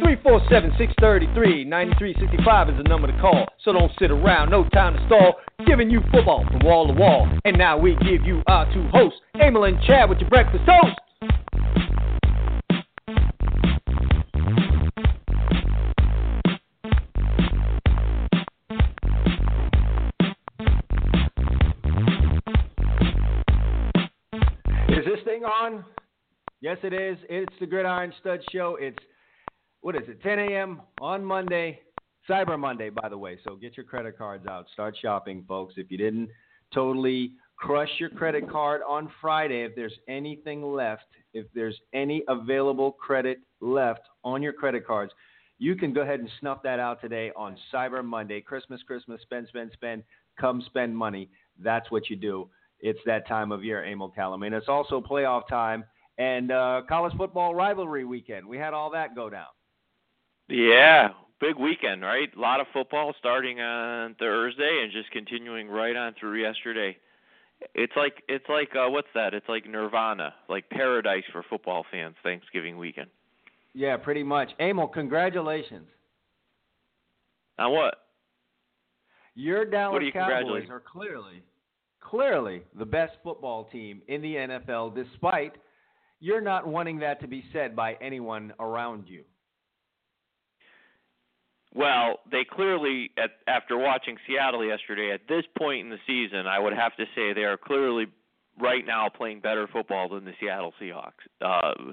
347 633 9365 is the number to call. So don't sit around, no time to stall. Giving you football from wall to wall. And now we give you our two hosts, Emil and Chad, with your breakfast toast. Is this thing on? Yes, it is. It's the Gridiron Stud Show. It's what is it? 10 a.m. on Monday, Cyber Monday, by the way. So get your credit cards out. Start shopping, folks. If you didn't totally crush your credit card on Friday, if there's anything left, if there's any available credit left on your credit cards, you can go ahead and snuff that out today on Cyber Monday. Christmas, Christmas, spend, spend, spend. Come spend money. That's what you do. It's that time of year, Emil Calam. And it's also playoff time and uh, college football rivalry weekend. We had all that go down. Yeah, big weekend, right? A lot of football starting on Thursday and just continuing right on through yesterday. It's like it's like uh what's that? It's like nirvana, like paradise for football fans Thanksgiving weekend. Yeah, pretty much. Emil, congratulations. On what? Your Dallas What are you Cowboys are clearly, clearly the best football team in the NFL, despite you're not wanting that to be said by anyone around you. Well, they clearly, at, after watching Seattle yesterday, at this point in the season, I would have to say they are clearly right now playing better football than the Seattle Seahawks. Uh,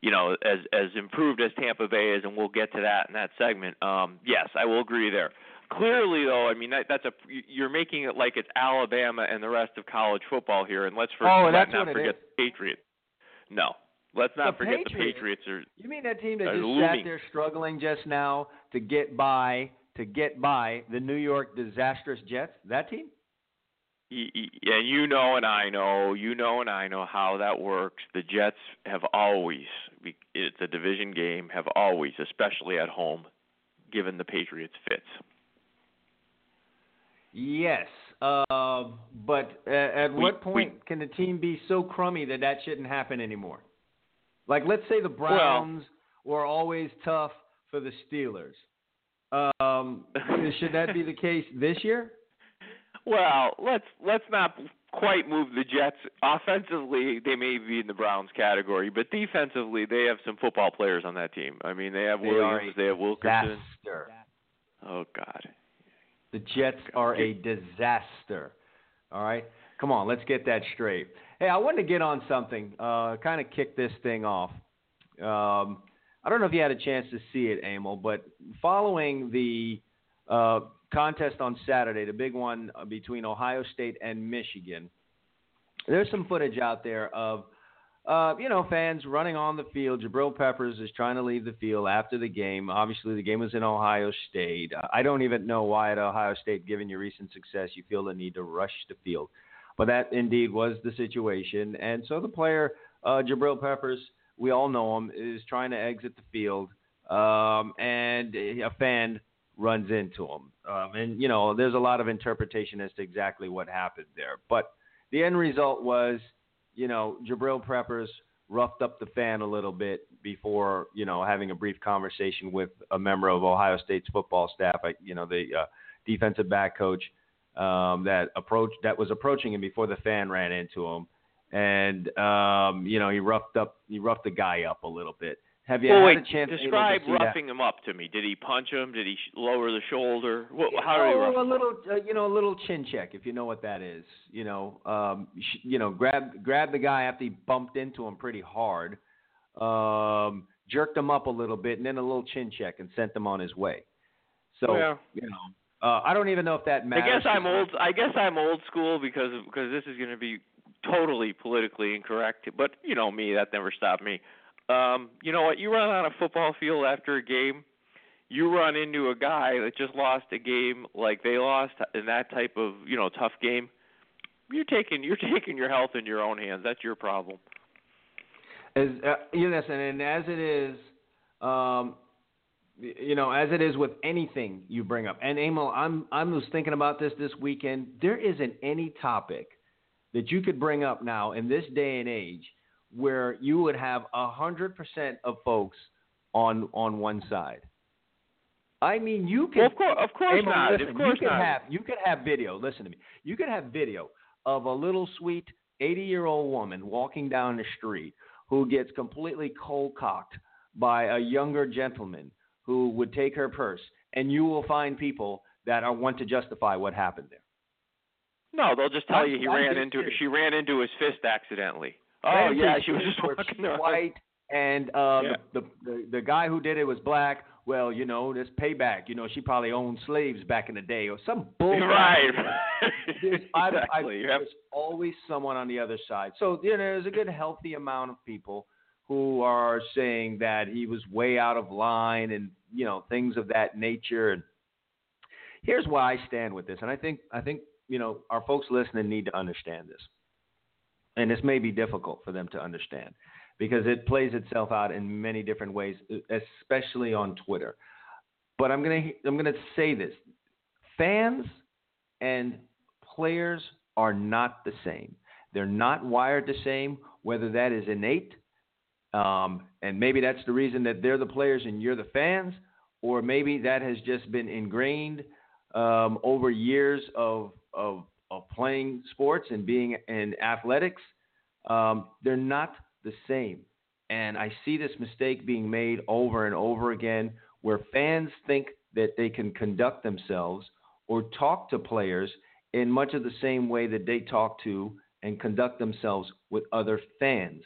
you know, as as improved as Tampa Bay is, and we'll get to that in that segment. Um, yes, I will agree there. Clearly, though, I mean that, that's a you're making it like it's Alabama and the rest of college football here, and let's for, Oh, not forget is. the Patriots. No, let's not The forget Patriots. the Patriots are You mean that team that just looming. sat there struggling just now to get by to get by the New York disastrous Jets? That team? And you know and I know, you know and I know how that works. The Jets have always, it's a division game, have always, especially at home, given the Patriots fits. Yes. Uh, but uh, at We- what we- point can the team be so crummy that that shouldn't happen anymore? Like, let's say the Browns were always tough for the Steelers. Um, should that be the case this year? Well, let's let's not quite move the Jets. Offensively, they may be in the Browns category, but defensively, they have some football players on that team. I mean, they have They Williams, they have Wilkerson. Disaster. Oh God. The Jets are a disaster. All right? Come on, let's get that straight. Hey, I wanted to get on something, uh, kind of kick this thing off. Um, I don't know if you had a chance to see it, Emil, but following the uh, contest on Saturday, the big one uh, between Ohio State and Michigan, there's some footage out there of uh, you know, fans running on the field. Jabril Peppers is trying to leave the field after the game. Obviously, the game was in Ohio State. I don't even know why at Ohio State, given your recent success, you feel the need to rush the field. But that indeed was the situation. And so the player, uh, Jabril Peppers, we all know him, is trying to exit the field. Um, and a fan runs into him. Um, and, you know, there's a lot of interpretation as to exactly what happened there. But the end result was you know, Jabril Peppers roughed up the fan a little bit before, you know, having a brief conversation with a member of Ohio State's football staff, you know, the uh, defensive back coach um, that approached that was approaching him before the fan ran into him, and um, you know, he roughed up he roughed the guy up a little bit. Have you well, had wait, a chance describe to see that? roughing him up to me. Did he punch him? Did he sh- lower the shoulder? What, how oh, did he rough a him little, uh, you know, a little chin check, if you know what that is. You know, um, sh- you know, grab grab the guy after he bumped into him pretty hard, um, jerked him up a little bit, and then a little chin check and sent him on his way. So, Yeah. you know, uh, I don't even know if that matters. I guess I'm old. I guess I'm old school because because this is going to be totally politically incorrect. But you know me, that never stopped me. Um, you know what? You run on a football field after a game, you run into a guy that just lost a game like they lost in that type of you know tough game, you're taking you're taking your health in your own hands. That's your problem. As uh, yes, and, and as it is, um, you know, as it is with anything you bring up. And Emil, I'm I was thinking about this this weekend. There isn't any topic that you could bring up now in this day and age where you would have a hundred percent of folks on on one side. I mean, you can. Of course, of course Emil, not. Listen, of course you not. have you can have video. Listen to me. You can have video of a little sweet eighty-year-old woman walking down the street who gets completely cold cocked by a younger gentleman who would take her purse, and you will find people that are want to justify what happened there. No, they'll just tell I'm- you he I'm ran into serious. she ran into his fist accidentally. Oh yeah, she was just walking around. white, and uh, Yeah. the, the the guy who did it was black. Well, you know, this payback. You know, she probably owned slaves back in the day, or some bull. Right. There's, exactly. You have- there's always someone on the other side. So you know, there's a good healthy amount of people who are saying that he was way out of line and you know things of that nature. And here's why I stand with this, and I think I think you know our folks listening need to understand this, and this may be difficult for them to understand because it plays itself out in many different ways, especially on Twitter. But I'm gonna I'm gonna say this: fans and players are not the same. They're not wired the same. Whether that is innate, um, and maybe that's the reason that they're the players and you're the fans, or maybe that has just been ingrained um, over years of, of of playing sports and being in athletics. Um, they're not the same. And I see this mistake being made over and over again where fans think that they can conduct themselves or talk to players in much of the same way that they talk to and conduct themselves with other fans.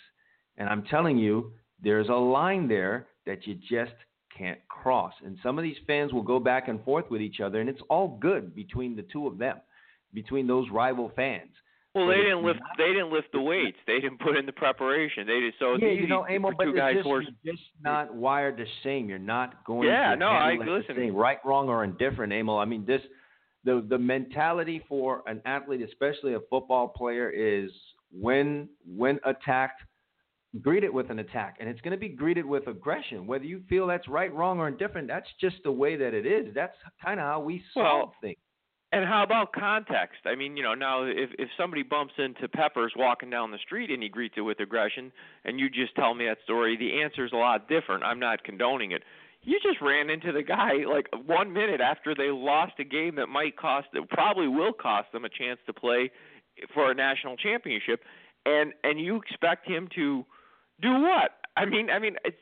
And I'm telling you, there's a line there that you just can't cross. And some of these fans will go back and forth with each other, and it's all good between the two of them, between those rival fans. Well, But they didn't lift. not- They didn't lift the weights. They didn't put in the preparation. They did. So yeah, you know, Amo, but two guys just, you're just not wired the same. You're not going Yeah, to no, I- listen. right, wrong, or indifferent, Amo. I mean, this the the mentality for an athlete, especially a football player, is when when attacked, greet it with an attack, and it's going to be greeted with aggression. Whether you feel that's right, wrong, or indifferent, that's just the way that it is. That's kind of how we solve Well, things. And how about context? I mean, you know, now if if somebody bumps into Peppers walking down the street and he greets it with aggression, and you just tell me that story, the answer's a lot different. I'm not condoning it. You just ran into the guy like one minute after they lost a game that might cost, that probably will cost them a chance to play for a national championship, and and you expect him to do what? I mean, I mean, it's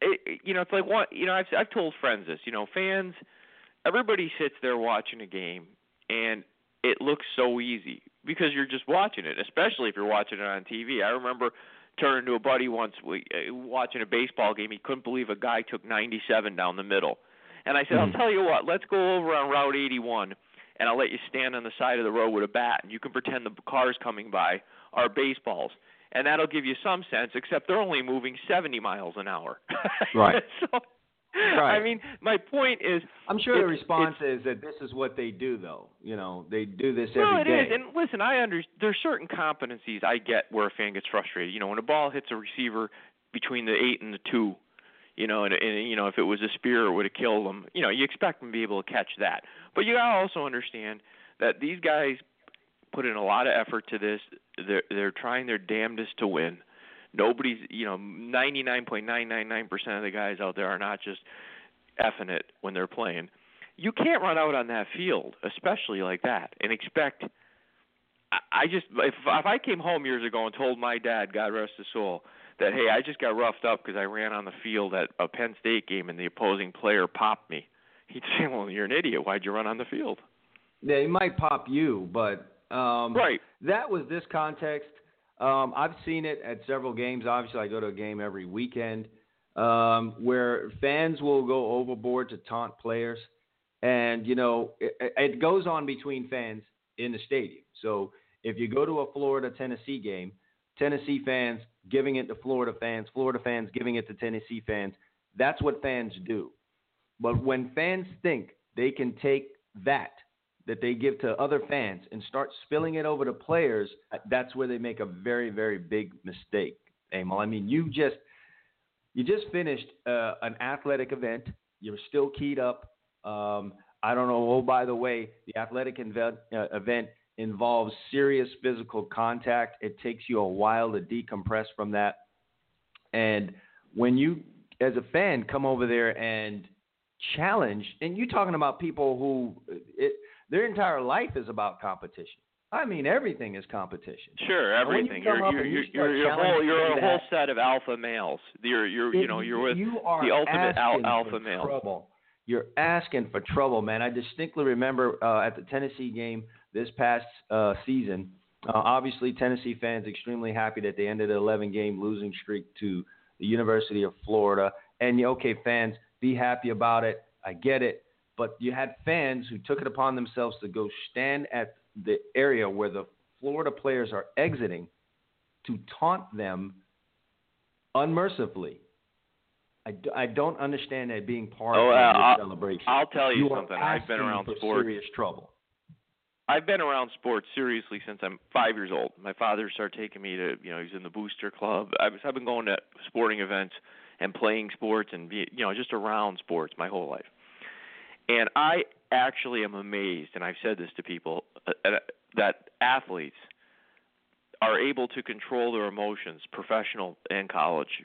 it, you know, it's like one. You know, I've I've told friends this. You know, fans everybody sits there watching a game and it looks so easy because you're just watching it, especially if you're watching it on TV. I remember turning to a buddy once we, uh, watching a baseball game. He couldn't believe a guy took 97 down the middle. And I said, Mhm. "I'll tell you what, let's go over on Route 81 and I'll let you stand on the side of the road with a bat and you can pretend the cars coming by are baseballs." And that'll give you some sense, except they're only moving 70 miles an hour. Right. so, I mean, my point is, I'm sure the response is that this is what they do, though. You know, they do this No, every it day. is. And listen, I under there's certain competencies I get where a fan gets frustrated. You know, when a ball hits a receiver between the eight and the two, you know, and, and you know if it was a spear, it would have killed them. You know, you expect them to be able to catch that. But you gotta also understand that these guys put in a lot of effort to this. They're they're trying their damnedest to win. Nobody's, you know, 99.999% of the guys out there are not just effing it when they're playing. You can't run out on that field, especially like that, and expect. I- I just if if I came home years ago and told my dad, God rest his soul, that hey, I just got roughed up because I ran on the field at a Penn State game and the opposing player popped me, he'd say, well, you're an idiot. Why'd you run on the field? Yeah, it might pop you, but um, Right. that was this context. Um, I've seen it at several games. Obviously, I go to a game every weekend um, where fans will go overboard to taunt players, and you know it, it goes on between fans in the stadium. So if you go to a Florida Tennessee game, Tennessee fans giving it to Florida fans, Florida fans giving it to Tennessee fans. That's what fans do. But when fans think they can take that that they give to other fans and start spilling it over to players, that's where they make a very, very big mistake, Emil. I mean, you just you just finished uh, an athletic event. You're still keyed up. Um, I don't know. Oh, by the way, the athletic event, uh, event involves serious physical contact. It takes you a while to decompress from that. And when you, as a fan, come over there and challenge, and you're talking about people who it, their entire life is about competition. I mean, everything is competition. Sure, everything. You you're, you're, you're, you're, whole, you're a whole set of alpha males. You're, you're, you know, you're with you the ultimate al- alpha male. Trouble. You're asking for trouble, man. I distinctly remember uh, at the Tennessee game this past uh, season. Uh, obviously, Tennessee fans extremely happy that they ended an 11 game losing streak to the University of Florida. And okay, fans, be happy about it. I get it. But you had fans who took it upon themselves to go stand at the area where the Florida players are exiting to taunt them unmercifully. I, do, I don't understand that being part oh, of uh, I'll, celebration. I'll tell you, you something. I've been around sports. Serious trouble. I've been around sports seriously since I'm five years old. My father started taking me to, you know, he's in the booster club. I've, I've been going to sporting events and playing sports and, be, you know, just around sports my whole life. And I actually am amazed, and I've said this to people, uh, uh, that athletes are able to control their emotions, professional and college,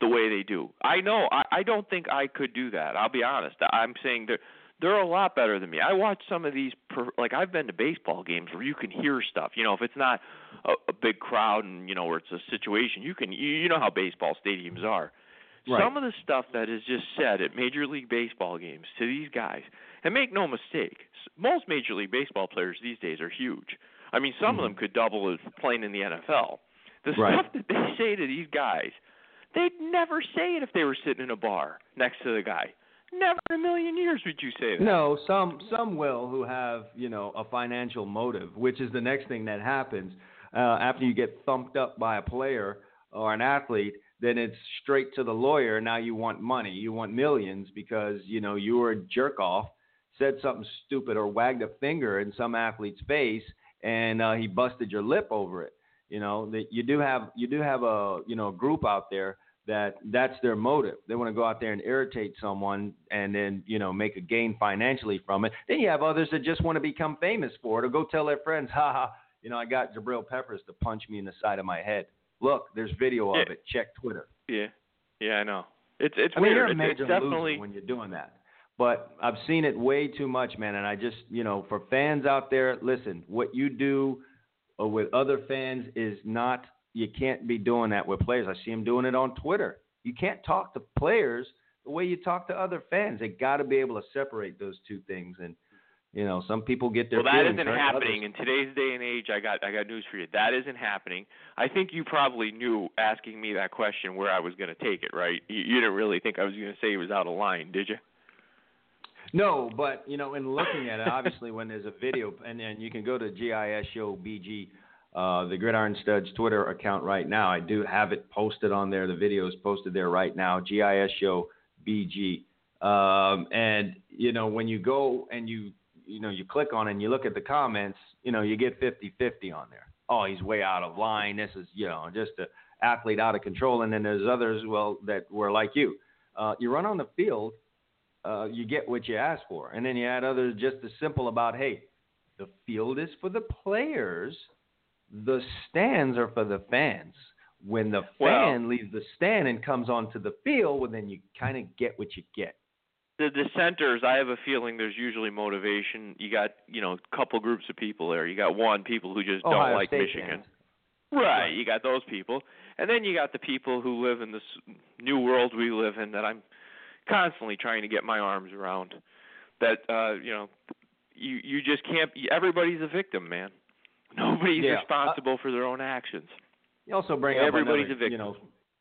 the way they do. I know I, I don't think I could do that. I'll be honest. I'm saying they're they're a lot better than me. I watch some of these like I've been to baseball games where you can hear stuff. You know, if it's not a, a big crowd and you know where it's a situation, you can you, you know how baseball stadiums are. Right. Some of the stuff that is just said at Major League Baseball games to these guys, and make no mistake, most Major League Baseball players these days are huge. I mean, some mm-hmm. of them could double as playing in the NFL. The right. stuff that they say to these guys, they'd never say it if they were sitting in a bar next to the guy. Never in a million years would you say that. No, some some will who have you know a financial motive, which is the next thing that happens uh, after you get thumped up by a player or an athlete then it's straight to the lawyer. Now you want money, you want millions because you know you were a jerk off, said something stupid or wagged a finger in some athlete's face, and uh, he busted your lip over it. You know that you do have you do have a you know group out there that that's their motive. They want to go out there and irritate someone and then you know make a gain financially from it. Then you have others that just want to become famous for it or go tell their friends, ha ha, you know I got Jabril Peppers to punch me in the side of my head. Look, there's video of yeah. it. Check Twitter. Yeah, yeah, I know. It's it's I mean, weird. You're a major it's definitely when you're doing that. But I've seen it way too much, man. And I just, you know, for fans out there, listen, what you do uh, with other fans is not. You can't be doing that with players. I see them doing it on Twitter. You can't talk to players the way you talk to other fans. They got to be able to separate those two things. And you know, some people get their well. That isn't happening others- in today's day and age. I got I got news for you. That isn't happening. I think you probably knew asking me that question where I was going to take it, right? You, you didn't really think I was going to say it was out of line, did you? No, but you know, in looking at it, obviously, when there's a video, and and you can go to GIS Show BG, uh, the Gridiron Studs Twitter account right now. I do have it posted on there. The video is posted there right now. GIS Show BG, um, and you know, when you go and you you know you click on it and you look at the comments, you know, you get 50-50 on there. Oh, he's way out of line. This is you know just a athlete out of control. And then there's others well that were like you. Uh, you run on the field uh, you get what you ask for. And then you add others just as simple about, hey, the field is for the players, the stands are for the fans. When the fan Well- leaves the stand and comes onto the field, well, then you kind of get what you get. The dissenters, I have a feeling there's usually motivation. You got, you know, a couple groups of people there. You got one people who just don't like State Michigan. fans. Right, you got those people, and then you got the people who live in this new world we live in that I'm constantly trying to get my arms around. That uh, you know, you you just can't. Everybody's a victim, man. Nobody's Yeah. responsible for their own actions. You also bring Everybody's up a victim. You know,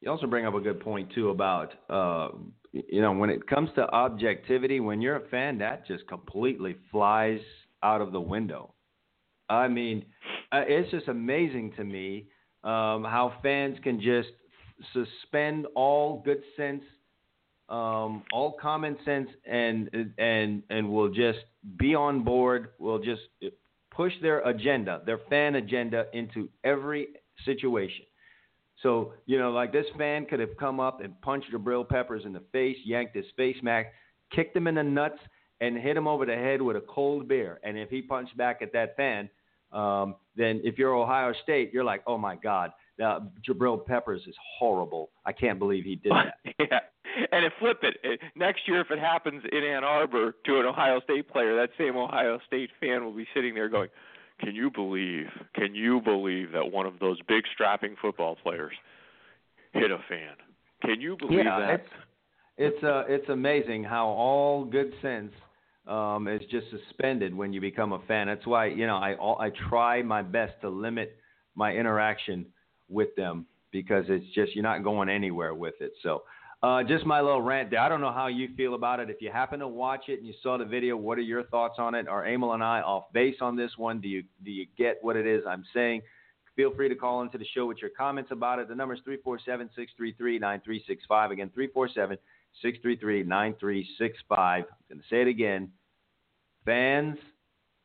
you also bring up a good point too about uh, you know when it comes to objectivity. When you're a fan, that just completely flies out of the window. I mean, uh, it's just amazing to me um, how fans can just suspend all good sense um, all common sense and and and will just be on board. Will just push their agenda, their fan agenda, into every situation. So you know, like this fan could have come up and punched Jabril Peppers in the face, yanked his face mask, kicked him in the nuts, and hit him over the head with a cold beer. And if he punched back at that fan, um, then if you're Ohio State, you're like, oh my God, uh, Jabril Peppers is horrible. I can't believe he did that. yeah. And if flip it, next year if it happens in Ann Arbor to an Ohio State player, that same Ohio State fan will be sitting there going, "Can you believe? Can you believe that one of those big strapping football players hit a fan? Can you believe yeah, that?" It's, it's uh it's amazing how all good sense um is just suspended when you become a fan. That's why, you know, I I try my best to limit my interaction with them because it's just you're not going anywhere with it. So, uh, just my little rant there. I don't know how you feel about it. If you happen to watch it and you saw the video, what are your thoughts on it? Are Emil and I off base on this one? Do you do you get what it is I'm saying? Feel free to call into the show with your comments about it. The number is 347 633 9365. Again, 347 633 9365. I'm going to say it again. Fans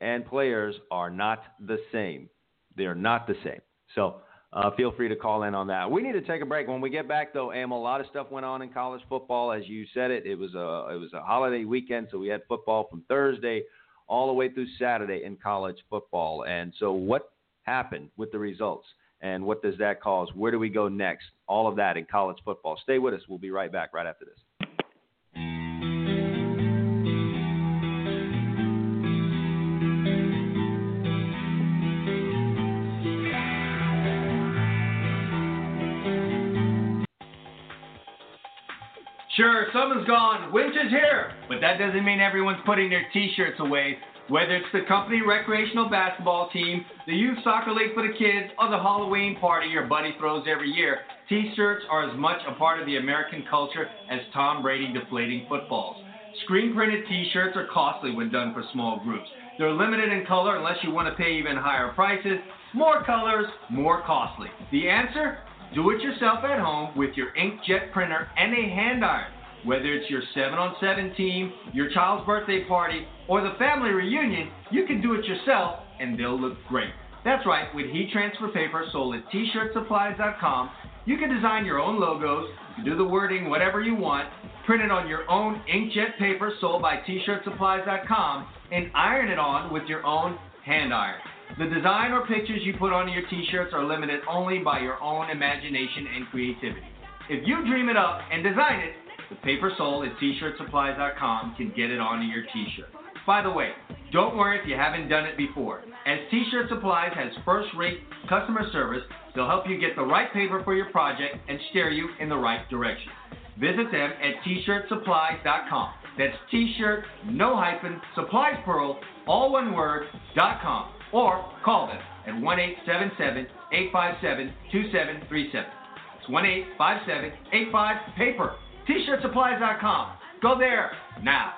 and players are not the same. They are not the same. So, uh, feel free to call in on that. We need to take a break. When we get back, though, Am, a lot of stuff went on in college football, as you said it. It was a it was a holiday weekend, so we had football from Thursday all the way through Saturday in college football. And so, what happened with the results, and what does that cause? Where do we go next? All of that in college football. Stay with us. We'll be right back right after this. Sure, summer's gone, Winch is here, but that doesn't mean everyone's putting their t-shirts away. Whether it's the company recreational basketball team, the youth soccer league for the kids, or the Halloween party your buddy throws every year, t-shirts are as much a part of the American culture as Tom Brady deflating footballs. Screen printed t-shirts are costly when done for small groups. They're limited in color unless you want to pay even higher prices. More colors, more costly. The answer? Do it yourself at home with your inkjet printer and a hand iron. Whether it's your 7 on 7 team, your child's birthday party, or the family reunion, you can do it yourself and they'll look great. That's right, with heat transfer paper sold at tshirtsupplies.com, you can design your own logos, do the wording whatever you want, print it on your own inkjet paper sold by tshirtsupplies.com, and iron it on with your own hand iron. The design or pictures you put on your t-shirts are limited only by your own imagination and creativity. If you dream it up and design it, the paper sold at tshirtsupplies.com can get it onto your t-shirt. By the way, don't worry if you haven't done it before. As T-Shirt Supplies has first-rate customer service, they'll help you get the right paper for your project and steer you in the right direction. Visit them at tshirtsupplies.com. That's t-shirt, no hyphen, supplies plural, all one word, dot com or call them at 1 877 857 2737. It's 1 857 85 paper. T-shirtsupplies.com. Go there now.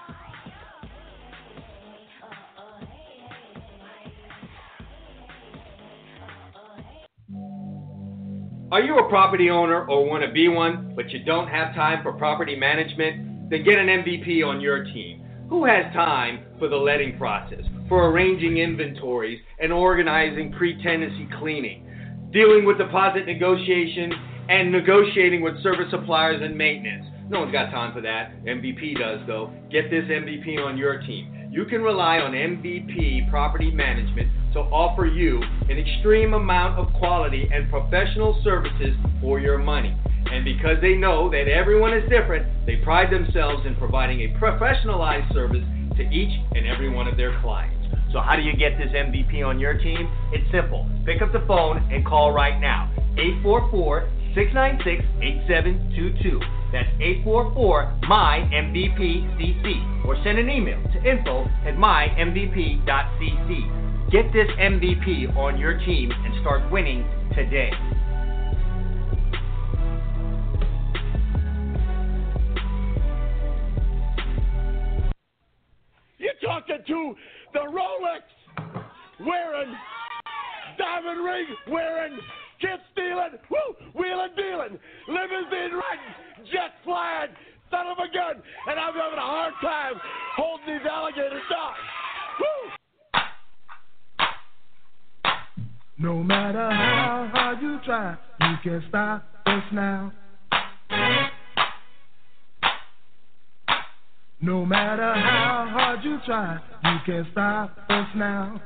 Are you a property owner or want to be one, but you don't have time for property management? Then get an MVP on your team. Who has time for the letting process, for arranging inventories and organizing pre tenancy cleaning, dealing with deposit negotiation and negotiating with service suppliers and maintenance? No one's got time for that. MVP does, though. Get this MVP on your team. You can rely on MVP Property Management to offer you an extreme amount of quality and professional services for your money. And because they know that everyone is different, they pride themselves in providing a professionalized service to each and every one of their clients. So, how do you get this MVP on your team? It's simple. Pick up the phone and call right now. 844 696 8722. That's 844 my MVPCC. Or send an email to info at mymvp.cc. Get this MVP on your team and start winning today. You're talking to the Rolex wearing, diamond ring wearing, kid stealing, woo, wheeling dealing, limousine riding, jet flying, son of a gun, and I'm having a hard time holding these alligators down. Woo! No matter how hard you try, you can't stop us now. No matter how hard you try, you can't stop us now.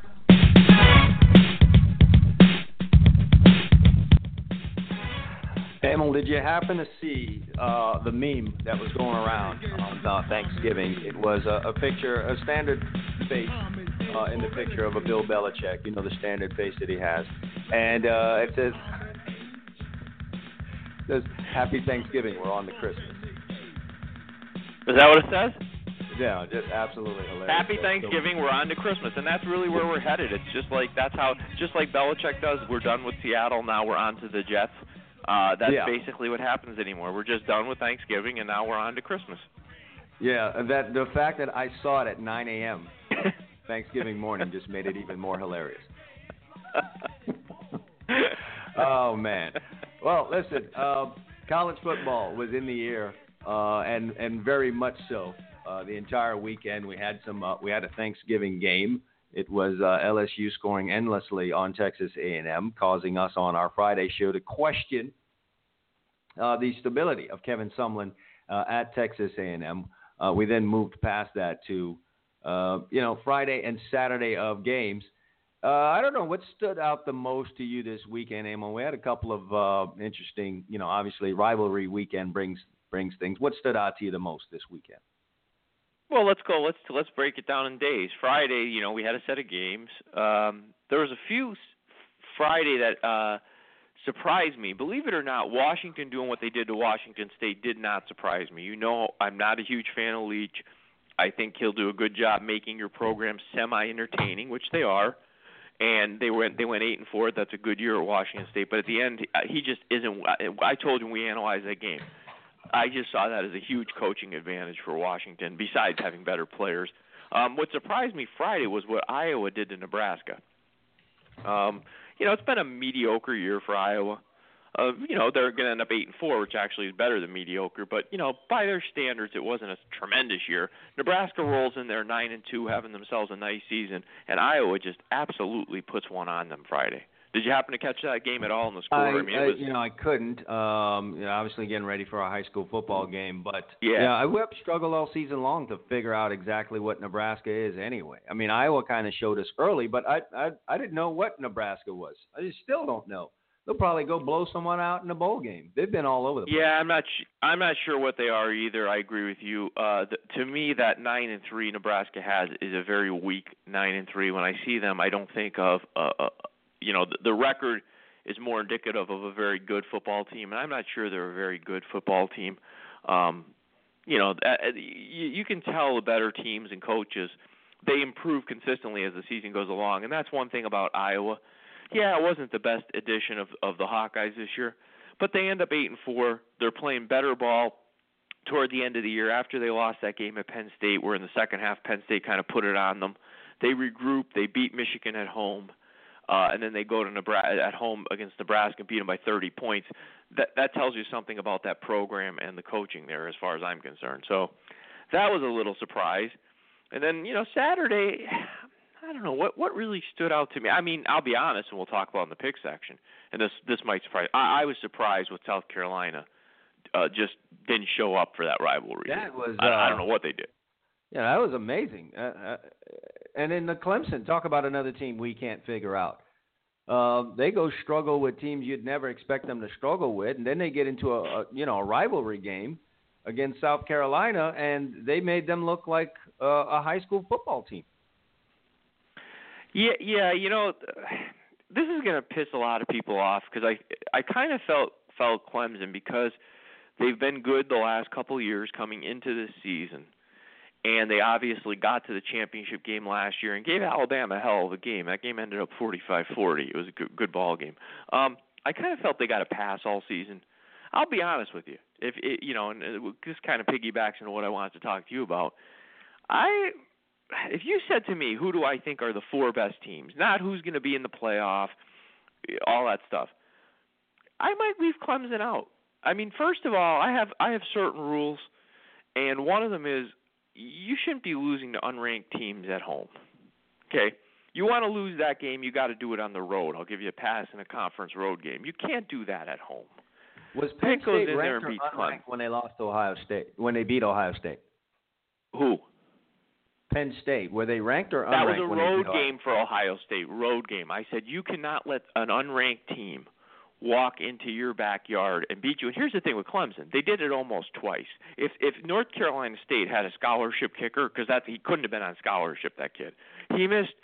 Emil, did you happen to see uh, the meme that was going around on uh, Thanksgiving? It was a, a picture, a standard face uh, in the picture of a Bill Belichick, you know, the standard face that he has. And uh, it says, says, Happy Thanksgiving, we're on to Christmas. Is that what it says? Yeah, just absolutely hilarious. Happy Thanksgiving. We're on to Christmas, and that's really where we're headed. It's just like that's how, just like Belichick does. We're done with Seattle. Now we're on to the Jets. Uh, that's Yeah. basically what happens anymore. We're just done with Thanksgiving, and now we're on to Christmas. Yeah, and that the fact that I saw it at 9 a.m. Thanksgiving morning just made it even more hilarious. oh man. Well, listen, uh, college football was in the air, uh, and and very much so. Uh, the entire weekend, we had some. Uh, we had a Thanksgiving game. It was uh, LSU scoring endlessly on Texas A&M, causing us on our Friday show to question uh, the stability of Kevin Sumlin uh, at Texas A&M. We then moved past that to, you know, Friday and Saturday of games. I don't know what stood out the most to you this weekend, Amon. We had a couple of interesting, you know, obviously rivalry weekend brings brings things. What stood out to you the most this weekend? Well, let's go. Let's let's break it down in days. Friday, you know, we had a set of games. Um, there was a few Friday that uh, surprised me. Believe it or not, Washington doing what they did to Washington State did not surprise me. You know, I'm not a huge fan of Leach. I think he'll do a good job making your program semi-entertaining, which they are. And they went they went eight and four. That's a good year at Washington State. But at the end, he just isn't. I told you when we analyzed that game. I just saw that as a huge coaching advantage for Washington, besides having better players. Um, what surprised me Friday was what Iowa did to Nebraska. Um, you know, it's been a mediocre year for Iowa. Uh, you know, they're going to end up eight and four, which actually is better than mediocre. But you know, by their standards, it wasn't a tremendous year. Nebraska rolls in there nine and two, having themselves a nice season, and Iowa just absolutely puts one on them Friday. Did you happen to catch that game at all in the score? I, mean, it I- was you know, I couldn't. Um, you know, obviously getting ready for a high school football game, but Yeah. I we have struggled all season long to figure out exactly what Nebraska is. Anyway, I mean, Iowa kind of showed us early, but I, I I didn't know what Nebraska was. I just still don't know. They'll probably go blow someone out in a bowl game. They've been all over the place. Yeah, I'm not. Sh- I'm not sure what they are either. I agree with you. Uh, th- to me, that nine and three Nebraska has is a very weak nine and three. When I see them, I don't think of. Uh, uh, you know, the, the record is more indicative of a very good football team, and I'm not sure they're a very good football team. Um, you know, you, can tell the better teams and coaches they improve consistently as the season goes along, and that's one thing about Iowa. Yeah, it wasn't the best edition of of the Hawkeyes this year, but they end up eight and four. They're playing better ball toward the end of the year after they lost that game at Penn State, where in the second half Penn State kind of put it on them. They regroup. They beat Michigan at home, uh, and then they go to Nebraska at home against Nebraska and beat them by 30 points. That that tells you something about that program and the coaching there, as far as I'm concerned. So that was a little surprise. And then you know Saturday, I don't know what what really stood out to me. I mean, I'll be honest, and we'll talk about in the pick section. And this this might surprise. I, I was surprised with South Carolina, uh, just didn't show up for that rivalry. That was. I, I uh, don't know what they did. Yeah, that was amazing. Uh, uh, and then the Clemson, talk about another team we can't figure out. Uh, they go struggle with teams you'd never expect them to struggle with, and then they get into a, a you know a rivalry game against South Carolina, and they made them look like uh, a high school football team. Yeah, yeah. You know, this is going to piss a lot of people off because I I kind of felt felt Clemson because they've been good the last couple years coming into this season, and they obviously got to the championship game last year and gave Alabama a hell of a game. That game ended up 45-40. It was a good, good ball game. Um, I kind of felt they got a pass all season. I'll be honest with you. If it, you know, and this kind of piggybacks into what I wanted to talk to you about. I if you said to me, who do I think are the four best teams, not who's going to be in the playoff, all that stuff, I might leave Clemson out. I mean, first of all, I have I have certain rules, and one of them is you shouldn't be losing to unranked teams at home. Okay, you want to lose that game, you got to do it on the road. I'll give you a pass in a conference road game. You can't do that at home. Was Penn State in there ranked and or unranked when they lost to Ohio State? When they beat Ohio State? Who? Penn State. Were they ranked or unranked? That was a road game for Ohio State. Road game. I said you cannot let an unranked team walk into your backyard and beat you. And here's the thing with Clemson: they did it almost twice. If if North Carolina State had a scholarship kicker, because that he couldn't have been on scholarship, that kid, he missed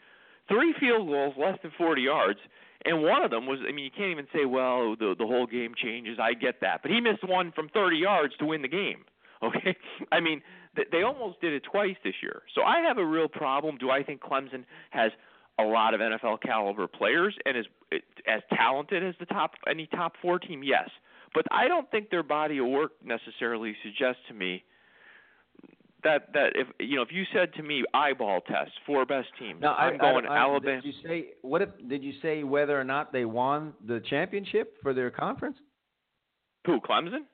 three field goals less than 40 yards. And one of them was, I mean, you can't even say, well, the the whole game changes. I get that, but he missed one from 30 yards to win the game. Okay, I mean, th- they almost did it twice this year. So I have a real problem. Do I think Clemson has a lot of NFL caliber players and is as talented as the top any top four team? Yes, but I don't think their body of work necessarily suggests to me that that if you know if you said to me eyeball test four best teams, No, I, I'm going I, I, Alabama. Did you say what if? Did you say whether or not they won the championship for their conference? Who Clemson?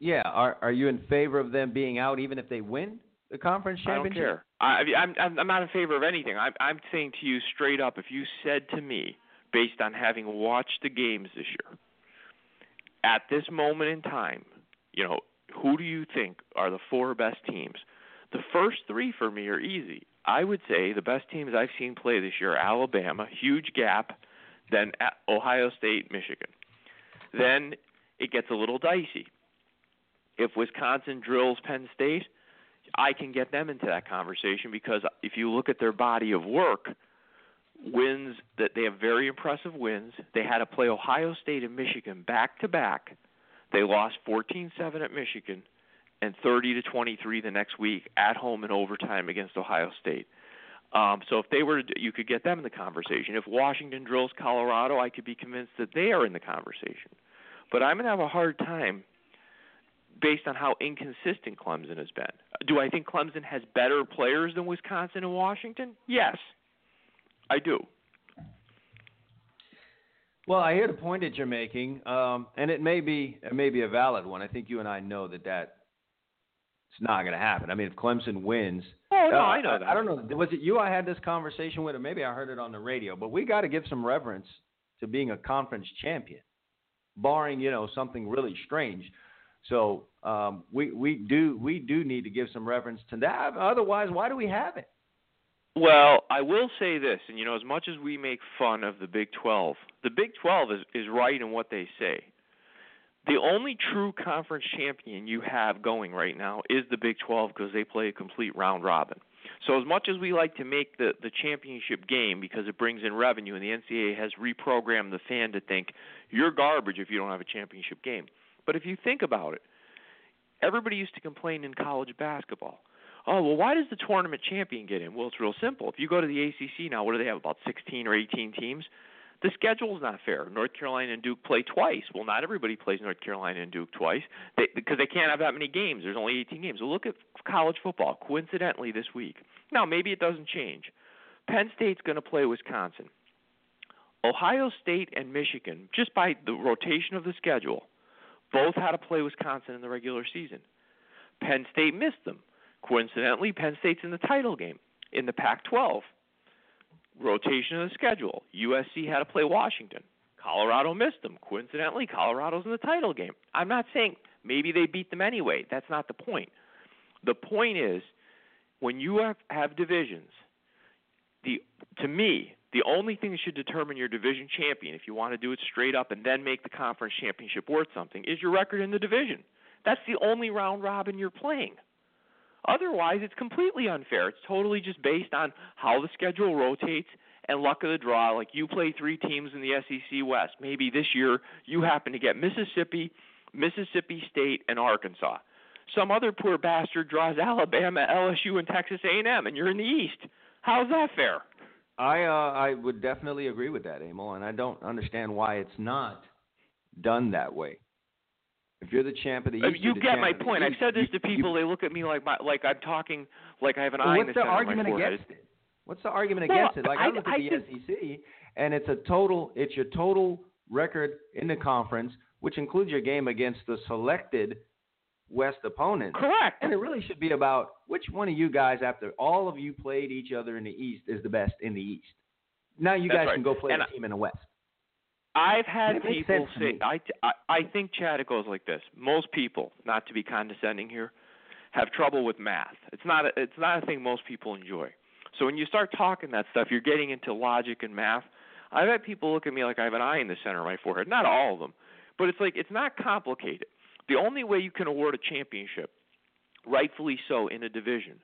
Yeah. Are Are you in favor of them being out even if they win the conference I don't championship? care. I, I'm I'm I'm not in favor of anything. I'm I'm saying to you straight up, if you said to me, based on having watched the games this year, at this moment in time, you know, who do you think are the four best teams? The first three for me are easy. I would say the best teams I've seen play this year: Alabama, huge gap, then Ohio State, Michigan. Then it gets a little dicey. If Wisconsin drills Penn State, I can get them into that conversation because if you look at their body of work, wins that they have very impressive wins. They had to play Ohio State and Michigan back to back. They lost 14-7 at Michigan and 30 to 23 the next week at home in overtime against Ohio State. Um, so if they were, you could get them in the conversation. If Washington drills Colorado, I could be convinced that they are in the conversation. But I'm going to have a hard time based on how inconsistent Clemson has been. Do I think Clemson has better players than Wisconsin and Washington? Yes, I do. Well, I hear the point that you're making, um, and it may be it may be a valid one. I think you and I know that that it's not going to happen. I mean, if Clemson wins, Oh no, uh, I know that. I don't know. Was it you I had this conversation with, or maybe I heard it on the radio? But we got to give some reverence to being a conference champion, barring you know something really strange. So um, we we do we do need to give some reverence to that. Otherwise, why do we have it? Well, I will say this, and you know, as much as we make fun of the Big 12, the Big 12 is is right in what they say. The only true conference champion you have going right now is the Big 12 because they play a complete round robin. So as much as we like to make the the championship game because it brings in revenue, and the NCAA has reprogrammed the fan to think you're garbage if you don't have a championship game. But if you think about it, everybody used to complain in college basketball. Oh, well, why does the tournament champion get in? Well, it's real simple. If you go to the ACC now, what do they have? About 16 or 18 teams? The schedule is not fair. North Carolina and Duke play twice. Well, not everybody plays North Carolina and Duke twice they, because they can't have that many games. There's only 18 games. Well, look at college football, coincidentally, this week. Now, maybe it doesn't change. Penn State's going to play Wisconsin. Ohio State and Michigan, just by the rotation of the schedule, both had to play Wisconsin in the regular season. Penn State missed them. Coincidentally, Penn State's in the title game in the Pac 12. Rotation of the schedule. USC had to play Washington. Colorado missed them. Coincidentally, Colorado's in the title game. I'm not saying maybe they beat them anyway. That's not the point. The point is when you have, have divisions, the to me, the only thing that should determine your division champion, if you want to do it straight up and then make the conference championship worth something, is your record in the division. That's the only round robin you're playing. Otherwise, it's completely unfair. It's totally just based on how the schedule rotates and luck of the draw. Like you play three teams in the SEC West. Maybe this year you happen to get Mississippi, Mississippi State, and Arkansas. Some other poor bastard draws Alabama, LSU, and Texas A&M, and you're in the East. How's that fair? I uh, I would definitely agree with that, Emil, and I don't understand why it's not done that way. If you're the champ of the East, I mean, Uh, you get my point. I've said this You- to people. they look at me like my, like I'm talking like I have an Well, eye in what's the the argument against it? What's the argument Well, against it? Like I, I- look at I the think- SEC, and it's a total. It's your total record in the conference, which includes your game against the selected West opponents. Correct. And it really should be about which one of you guys, after all of you played each other in the East, is the best in the East. Now you That's guys right. can go play And the team in the West. I've had people say. I, I I think Chad it goes like this. Most people, not to be condescending here, have trouble with math. It's not a, it's not a thing most people enjoy. So when you start talking that stuff, you're getting into logic and math. I've had people look at me like I have an eye in the center of my forehead. Not all of them, but it's like it's not complicated. The only way you can award a championship, rightfully so, in a division,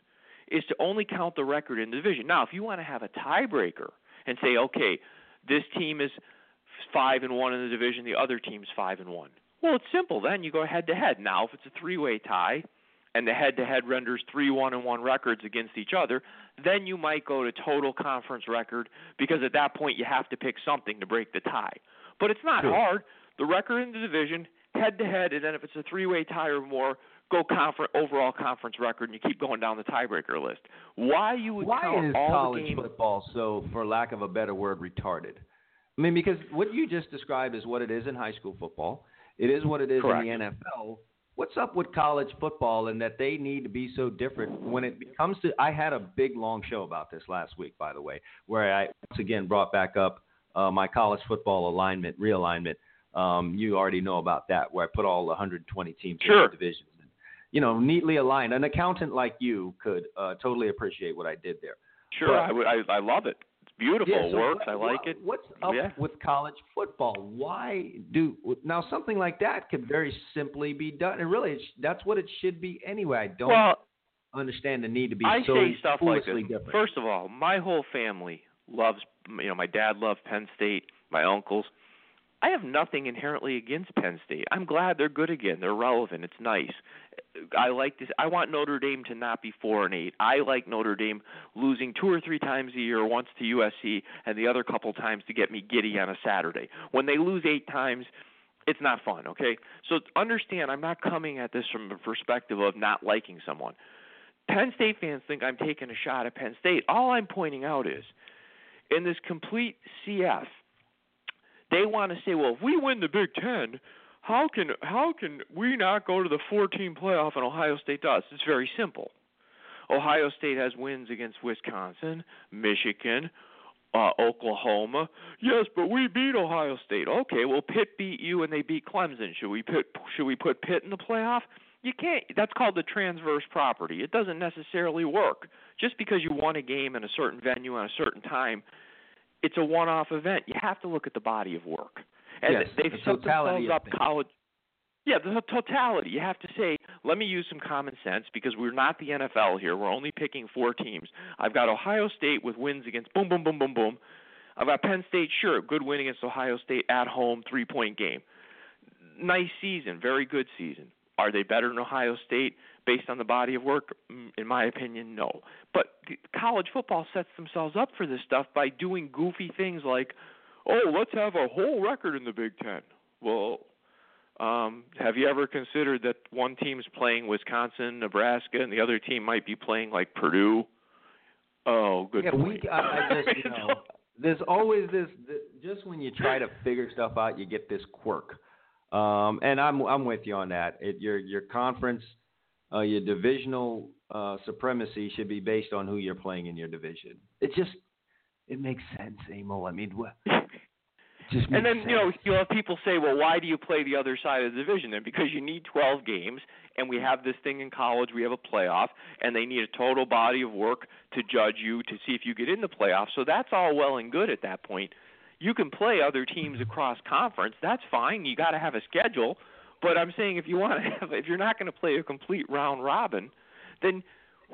is to only count the record in the division. Now, if you want to have a tiebreaker and say, okay, this team is five and one in the division, the other team's five and one. Well, it's simple. Then you go head to head. Now, if it's a three-way tie, and the head-to-head renders three one and one records against each other, then you might go to total conference record because at that point you have to pick something to break the tie. But it's not True. hard. The record in the division, head-to-head, and then if it's a three-way tie or more, go confer- overall conference record, and you keep going down the tiebreaker list. Why you would Why count is all college football so, for lack of a better word, retarded? I mean, because what you just described is what it is in high school football. It is what it is Correct. in the NFL. What's up with college football and that they need to be so different when it comes to? I had a big long show about this last week, by the way, where I once again brought back up uh, my college football alignment, realignment. Um, you already know about that, where I put all 120 teams Sure. in divisions. You know, neatly aligned. An accountant like you could uh, totally appreciate what I did there. Sure, But- I, would- I I love it. Beautiful. Yeah, so works. what- I like what- it. What's up Yeah. with college football? Why do now something like that could very simply be done, and really, it's, that's what it should be anyway. I don't Well, understand the need to be I so say stuff like this. different. First of all, my whole family loves. You know, my dad loved Penn State. My uncles. I have nothing inherently against Penn State. I'm glad they're good again. They're relevant. It's nice. I like this. I want Notre Dame to not be four and eight. I like Notre Dame losing two or three times a year, once to USC and the other couple times to get me giddy on a Saturday. When they lose eight times, it's not fun. Okay, so understand. I'm not coming at this from the perspective of not liking someone. Penn State fans think I'm taking a shot at Penn State. All I'm pointing out is, in this complete CF, they want to say, well, if we win the Big Ten, how can how can we not go to the 14 playoff and Ohio State does? It's very simple. Ohio State has wins against Wisconsin, Michigan, uh, Oklahoma. Yes, but we beat Ohio State. Okay, well Pitt beat you and they beat Clemson. Should we put should we put Pitt in the playoff? You can't. That's called the transverse property. It doesn't necessarily work. Just because you won a game in a certain venue on a certain time, it's a one-off event. You have to look at the body of work. And Yes, they've the set totality themselves up college. Yeah, the totality. You have to say, let me use some common sense because we're not the NFL here. We're only picking four teams. I've got Ohio State with wins against boom, boom, boom, boom, boom. I've got Penn State, sure, good win against Ohio State at home, three point game. Nice season, very good season. Are they better than Ohio State based on the body of work? Mm, In my opinion, no. But college football sets themselves up for this stuff by doing goofy things like, oh, let's have a whole record in the Big Ten. Well, um, have you ever considered that one team's playing Wisconsin, Nebraska, and the other team might be playing like Purdue? Oh, good yeah, point. we, I, I just, you know, there's always this, th just when you try to figure stuff out, you get this quirk. Um, and I'm I'm with you on that. It, your your conference, uh, your divisional uh, supremacy should be based on who you're playing in your division. It just it makes sense, Amo. I mean, Just And then sense. you know you'll have people say, well, why do you play the other side of the division then? Because you need 12 games, and we have this thing in college. We have a playoff, and they need a total body of work to judge you to see if you get in the playoff. So that's all well and good at that point. You can play other teams across conference. That's fine. You got to have a schedule. But I'm saying if you want to have, if you're not going to play a complete round robin, then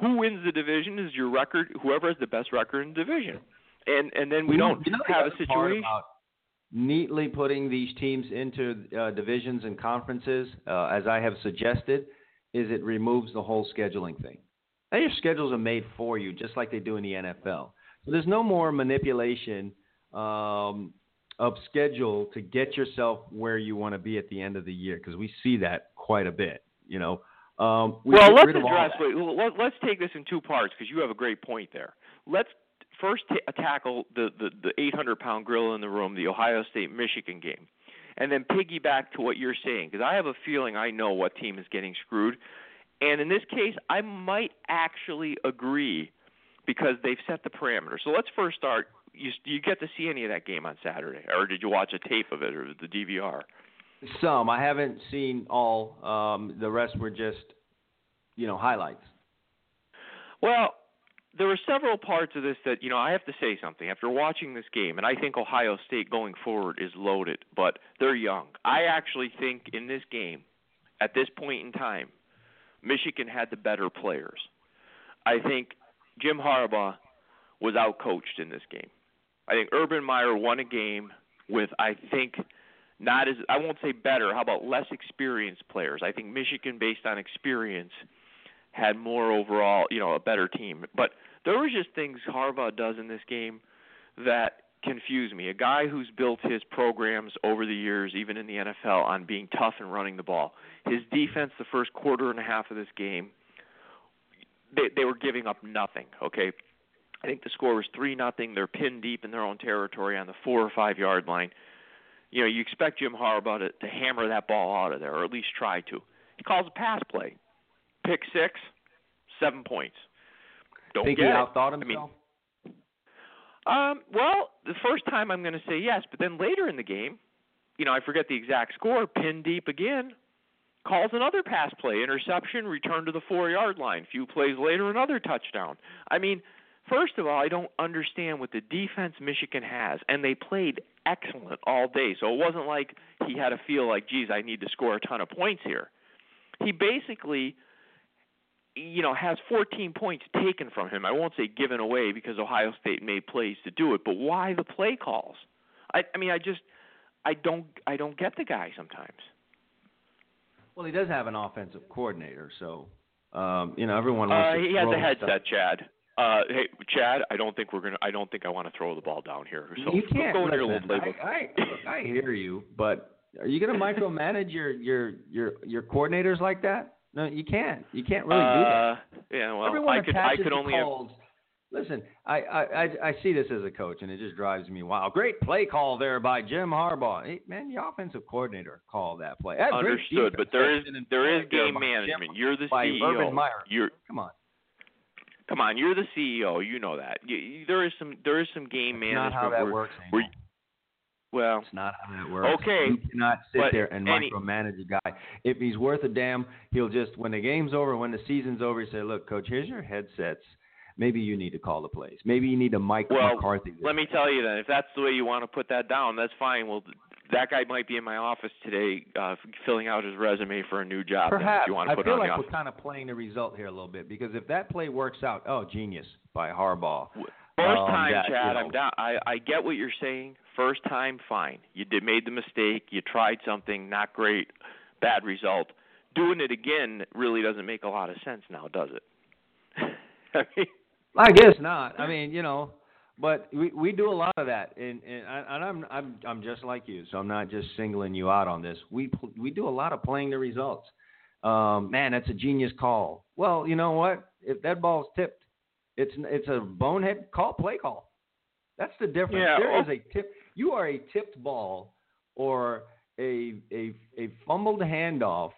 who wins the division is your record. Whoever has the best record in the division. And and then we You don't know have a situation. about neatly putting these teams into uh, divisions and conferences, uh, as I have suggested, is it removes the whole scheduling thing. Now your schedules are made for you, just like they do in the NFL. So there's no more manipulation um, of schedule to get yourself where you want to be at the end of the year, because we see that quite a bit. You know. Um, we well, let's rid of all address. Wait, let, let's take this in two parts because you have a great point there. Let's first ta tackle the the, the 800 pound gorilla in the room, the Ohio State Michigan game, and then piggyback to what you're saying because I have a feeling I know what team is getting screwed. And in this case, I might actually agree because they've set the parameters. So let's first start. You you get to see any of that game on Saturday, or did you watch a tape of it or the DVR? Some I haven't seen all. Um, the rest were just, you know, highlights. Well, there were several parts of this that you know I have to say something after watching this game, and I think Ohio State going forward is loaded, but they're young. I actually think in this game, at this point in time, Michigan had the better players. I think Jim Harbaugh was outcoached in this game. I think Urban Meyer won a game with I think not as I won't say better. How about less experienced players? I think Michigan, based on experience, had more overall, you know, a better team. But there were just things Harbaugh does in this game that confuse me. A guy who's built his programs over the years, even in the NFL, on being tough and running the ball. His defense, the first quarter and a half of this game, they they were giving up nothing. Okay, I think the score was three nothing. They're pinned deep in their own territory on the four or five yard line. You know, you expect Jim Harbaugh to, to hammer that ball out of there, or at least try to. He calls a pass play, pick six, seven points. Don't Think get he it. outthought I mean, um, well, the first time I'm going to say yes, but then later in the game, you know, I forget the exact score, pin deep again, calls another pass play, interception, return to the four yard line. A few plays later, another touchdown. I mean, first of all, I don't understand what the defense Michigan has, and they played excellent all day. So it wasn't like he had to feel like, geez, I need to score a ton of points here. He basically you know, has 14 points taken from him. I won't say given away because Ohio State made plays to do it, but why the play calls? I, I mean, I just, I don't, I don't get the guy sometimes. Well, he does have an offensive coordinator, so um, you know everyone Uh, to he has a headset, stuff. Chad. Uh, hey, Chad, I don't think we're gonna. I don't think I want to throw the ball down here. So you can't go listen. I, I, I hear you, but are you going to micromanage your your your your coordinators like that? No, you can't. You can't really do that. uh, yeah, well, Everyone I could, I could only. calls. Listen, I, I I I see this as a coach, and it just drives me wild. Great play call there by Jim Harbaugh. Hey, man, the offensive coordinator called that play. That Understood, but there is that's there is game management. Jim- You're the CEO. Urban Meyer. You're Come on, come on. You're the CEO. You know that. You, there is some there is some game That's management. not how that where, works. where well, It's not how that works. Okay, You cannot sit there and any- micromanage a guy. If he's worth a damn, he'll just when the game's over, when the season's over, he say, "Look, coach, here's your headsets. Maybe you need to call the plays. Maybe you need to Mike Well, McCarthy." this." let me tell you then. If that's the way you want to put that down, that's fine. Well, that guy might be in my office today, uh, filling out his resume for a new job. then, Perhaps if you want to I feel like we're office. kind of playing the result here a little bit because if that play works out, oh, genius by Harbaugh. First Um, time, that, you Chad, know. I'm down. I I get what you're saying. First time, fine. You did made the mistake. You tried something, not great, bad result. Doing it again really doesn't make a lot of sense now, does it? I mean, I guess not. I mean, you know, but we we do a lot of that, and and, I, and I'm I'm I'm just like you, so I'm not just singling you out on this. We we do a lot of playing the results. Um, man, that's a genius call. Well, you know what? If that ball's tipped, it's it's a bonehead call, play call. That's the difference. Yeah, There is a tip. You are a tipped ball or a a a fumbled handoff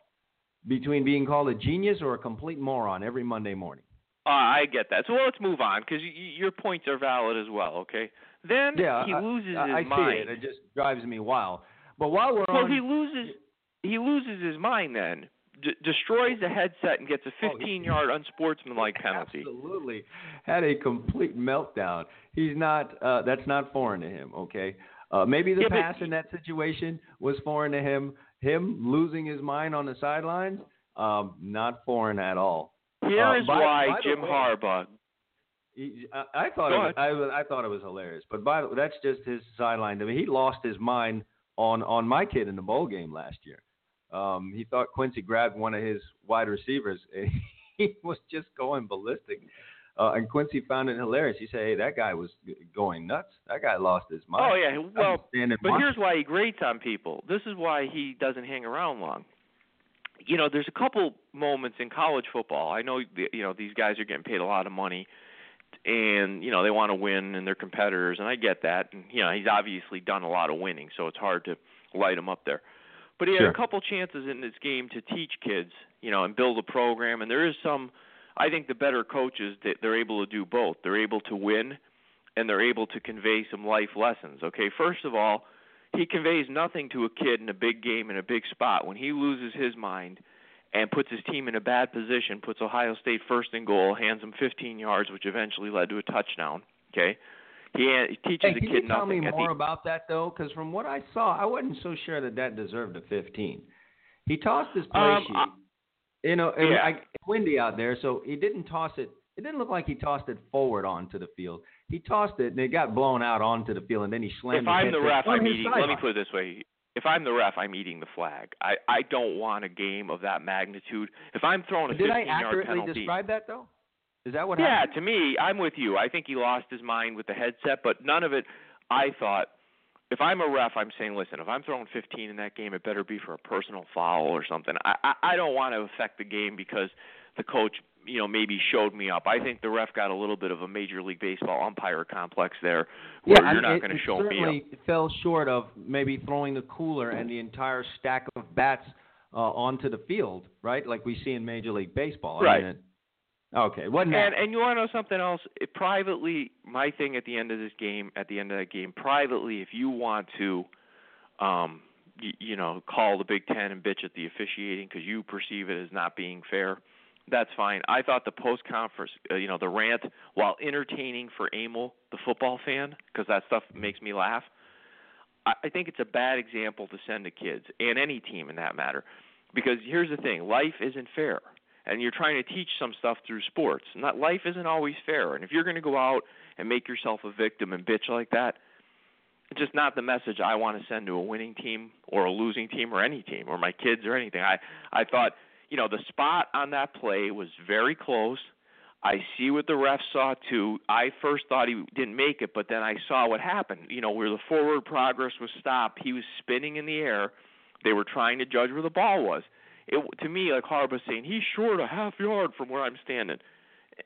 between being called a genius or a complete moron every Monday morning. Uh, I get that. So well, let's move on because y- your points are valid as well. Okay. Then Yeah, he I- loses I, I his see mind. it. It just drives me wild. But while we're Well, on, he loses he loses his mind then. D- destroys the headset and gets a Oh, 15-yard unsportsmanlike penalty. absolutely had a complete meltdown. He's not. Uh, that's not foreign to him. Okay. Uh, maybe the Yeah, but- pass in that situation was foreign to him. Him losing his mind on the sidelines, um, not foreign at all. Here Uh, is by- why by Jim way- Harbaugh. I, I thought it was, I, I thought it was hilarious. But by the, that's just his sideline. I mean, he lost his mind on on my kid in the bowl game last year. Um, he thought Quincy grabbed one of his wide receivers. And he was just going ballistic. Uh, and Quincy found it hilarious. He said, "Hey, that guy was going nuts. That guy lost his mind." Oh yeah, well, but here's why he grates on people. This is why he doesn't hang around long. You know, there's a couple moments in college football. I know, you know, these guys are getting paid a lot of money, and you know they want to win, and they're competitors, and I get that. And you know, he's obviously done a lot of winning, so it's hard to light him up there. But he had Sure. a couple chances in this game to teach kids, you know, and build a program. And there is some, I think, the better coaches that they're able to do both. They're able to win, and they're able to convey some life lessons. Okay, first of all, he conveys nothing to a kid in a big game in a big spot when he loses his mind and puts his team in a bad position, puts Ohio State first and goal, hands them 15 yards, which eventually led to a touchdown. Okay, he, he teaches Hey, a can kid you tell nothing. me more the, about that though? Because from what I saw, I wasn't so sure that that deserved a 15. He tossed his play Um, sheet. I- you know, and Yeah. I, it's windy out there, so he didn't toss it. It didn't look like he tossed it forward onto the field. He tossed it and it got blown out onto the field, and then he slammed. if I'm the ref, I'm eating. Let me put it this way: if I'm the ref, I'm eating the flag. I I don't want a game of that magnitude. If I'm throwing a Did I 15 yard accurately penalty, describe that though? Is that what happened? yeah, happened? to me, I'm with you. I think he lost his mind with the headset, but none of it. I thought, if I'm a ref, I'm saying, listen, if I'm throwing 15 in that game, it better be for a personal foul or something. I I, I don't want to affect the game because the coach, you know, maybe showed me up. I think the ref got a little bit of a Major League Baseball umpire complex there, where yeah, you're I- not going to show me up. certainly fell short of maybe throwing the cooler and the entire stack of bats uh, onto the field, right? Like we see in Major League Baseball. I Right. mean, it- okay, wasn't And and you want to know something else? It, privately, my thing at the end of this game, at the end of that game, privately, if you want to, um, you know, call the Big Ten and bitch at the officiating because you perceive it as not being fair, that's fine. I thought the post conference, uh, you know, the rant, while entertaining for Emil, the football fan, because that stuff makes me laugh. I, I think it's a bad example to send to kids and any team in that matter, because here's the thing: life isn't fair and you're trying to teach some stuff through sports. Not life isn't always fair, and if you're going to go out and make yourself a victim and bitch like that, it's just not the message I want to send to a winning team or a losing team or any team or my kids or anything. I I thought, you know, the spot on that play was very close. I see what the ref saw too. I first thought he didn't make it, but then I saw what happened. You know, where the forward progress was stopped, he was spinning in the air. They were trying to judge where the ball was it to me like Harbaugh saying he's short a half yard from where I'm standing.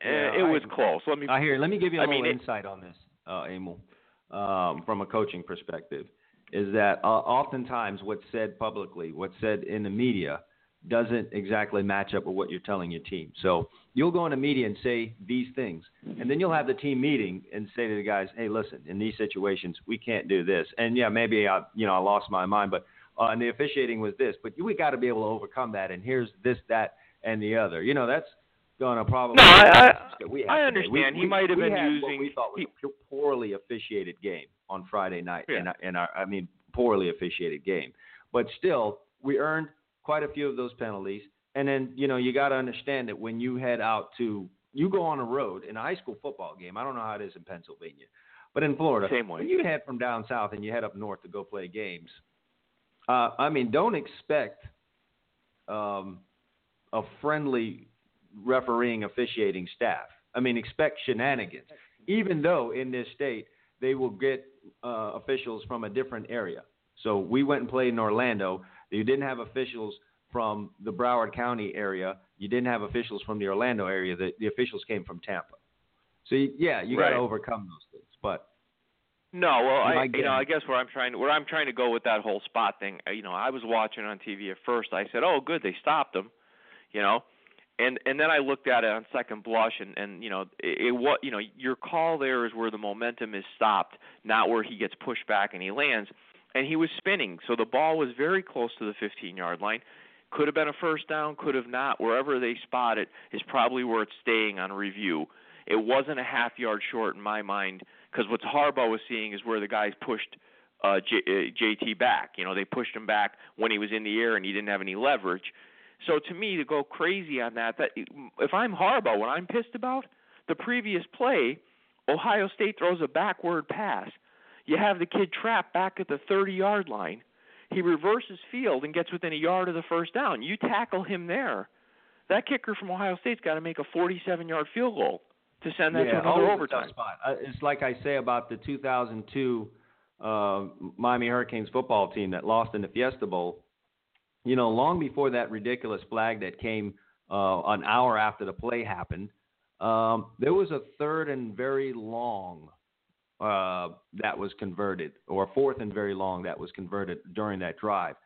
Yeah, Eh, it I- was close. Let me. I hear. Let me give you a I little mean, it- insight on this, uh, Emil, um, from a coaching perspective. Is that uh, oftentimes what's said publicly, what's said in the media, doesn't exactly match up with what you're telling your team. So you'll go in the media and say these things, and then you'll have the team meeting and say to the guys, "Hey, listen, in these situations, we can't do this." And yeah, maybe I, you know, I lost my mind, but uh, and the officiating was this, but we got to be able to overcome that. And here's this, that, and the other. You know, that's going to probably. No, I- I- I today. We- understand. He we- might have been using- we thought was he- a poorly officiated game on Friday night, Yeah. and and our, I mean poorly officiated game. But still, we earned quite a few of those penalties. And then you know you got to understand that when you head out to you go on a road in a high school football game. I don't know how it is in Pennsylvania, but in Florida, Same way. when you head from down south and you head up north to go play games, uh, I mean, don't expect um, a friendly refereeing officiating staff. I mean, expect shenanigans. Even though in this state they will get uh, officials from a different area. So we went and played in Orlando. You didn't have officials from the Broward County area. You didn't have officials from the Orlando area. The, the officials came from Tampa. So you, yeah, you got to overcome those things. But No, well, I you know. I guess where I'm trying to where I'm trying to go with that whole spot thing. uh, You know, I was watching on TV at first. I said, "Oh, good, they stopped him," you know, and and then I looked at it on second blush, and and you know, it, it what you know, your call there is where the momentum is stopped, not where he gets pushed back and he lands, and he was spinning, so the ball was very close to the 15 yard line. Could have been a first down, could have not. Wherever they spot it is probably where it's staying on review. It wasn't a half yard short in my mind because what Harbaugh was seeing is where the guys pushed uh, J, uh, JT back. You know, they pushed him back when he was in the air and he didn't have any leverage. So to me, to go crazy on that, that if I'm Harbaugh, what I'm pissed about, the previous play, Ohio State throws a backward pass. You have the kid trapped back at the 30 yard line. He reverses field and gets within a yard of the first down. You tackle him there. That kicker from Ohio State's got to make a 47 yard field goal to send that to another overtime. spot. It's like I say about the 2002 uh, Miami Hurricanes football team that lost in the Fiesta Bowl. You know, long before that ridiculous flag that came uh, an hour after the play happened, um, there was a third and very long uh, that was converted, or fourth and very long that was converted during that drive.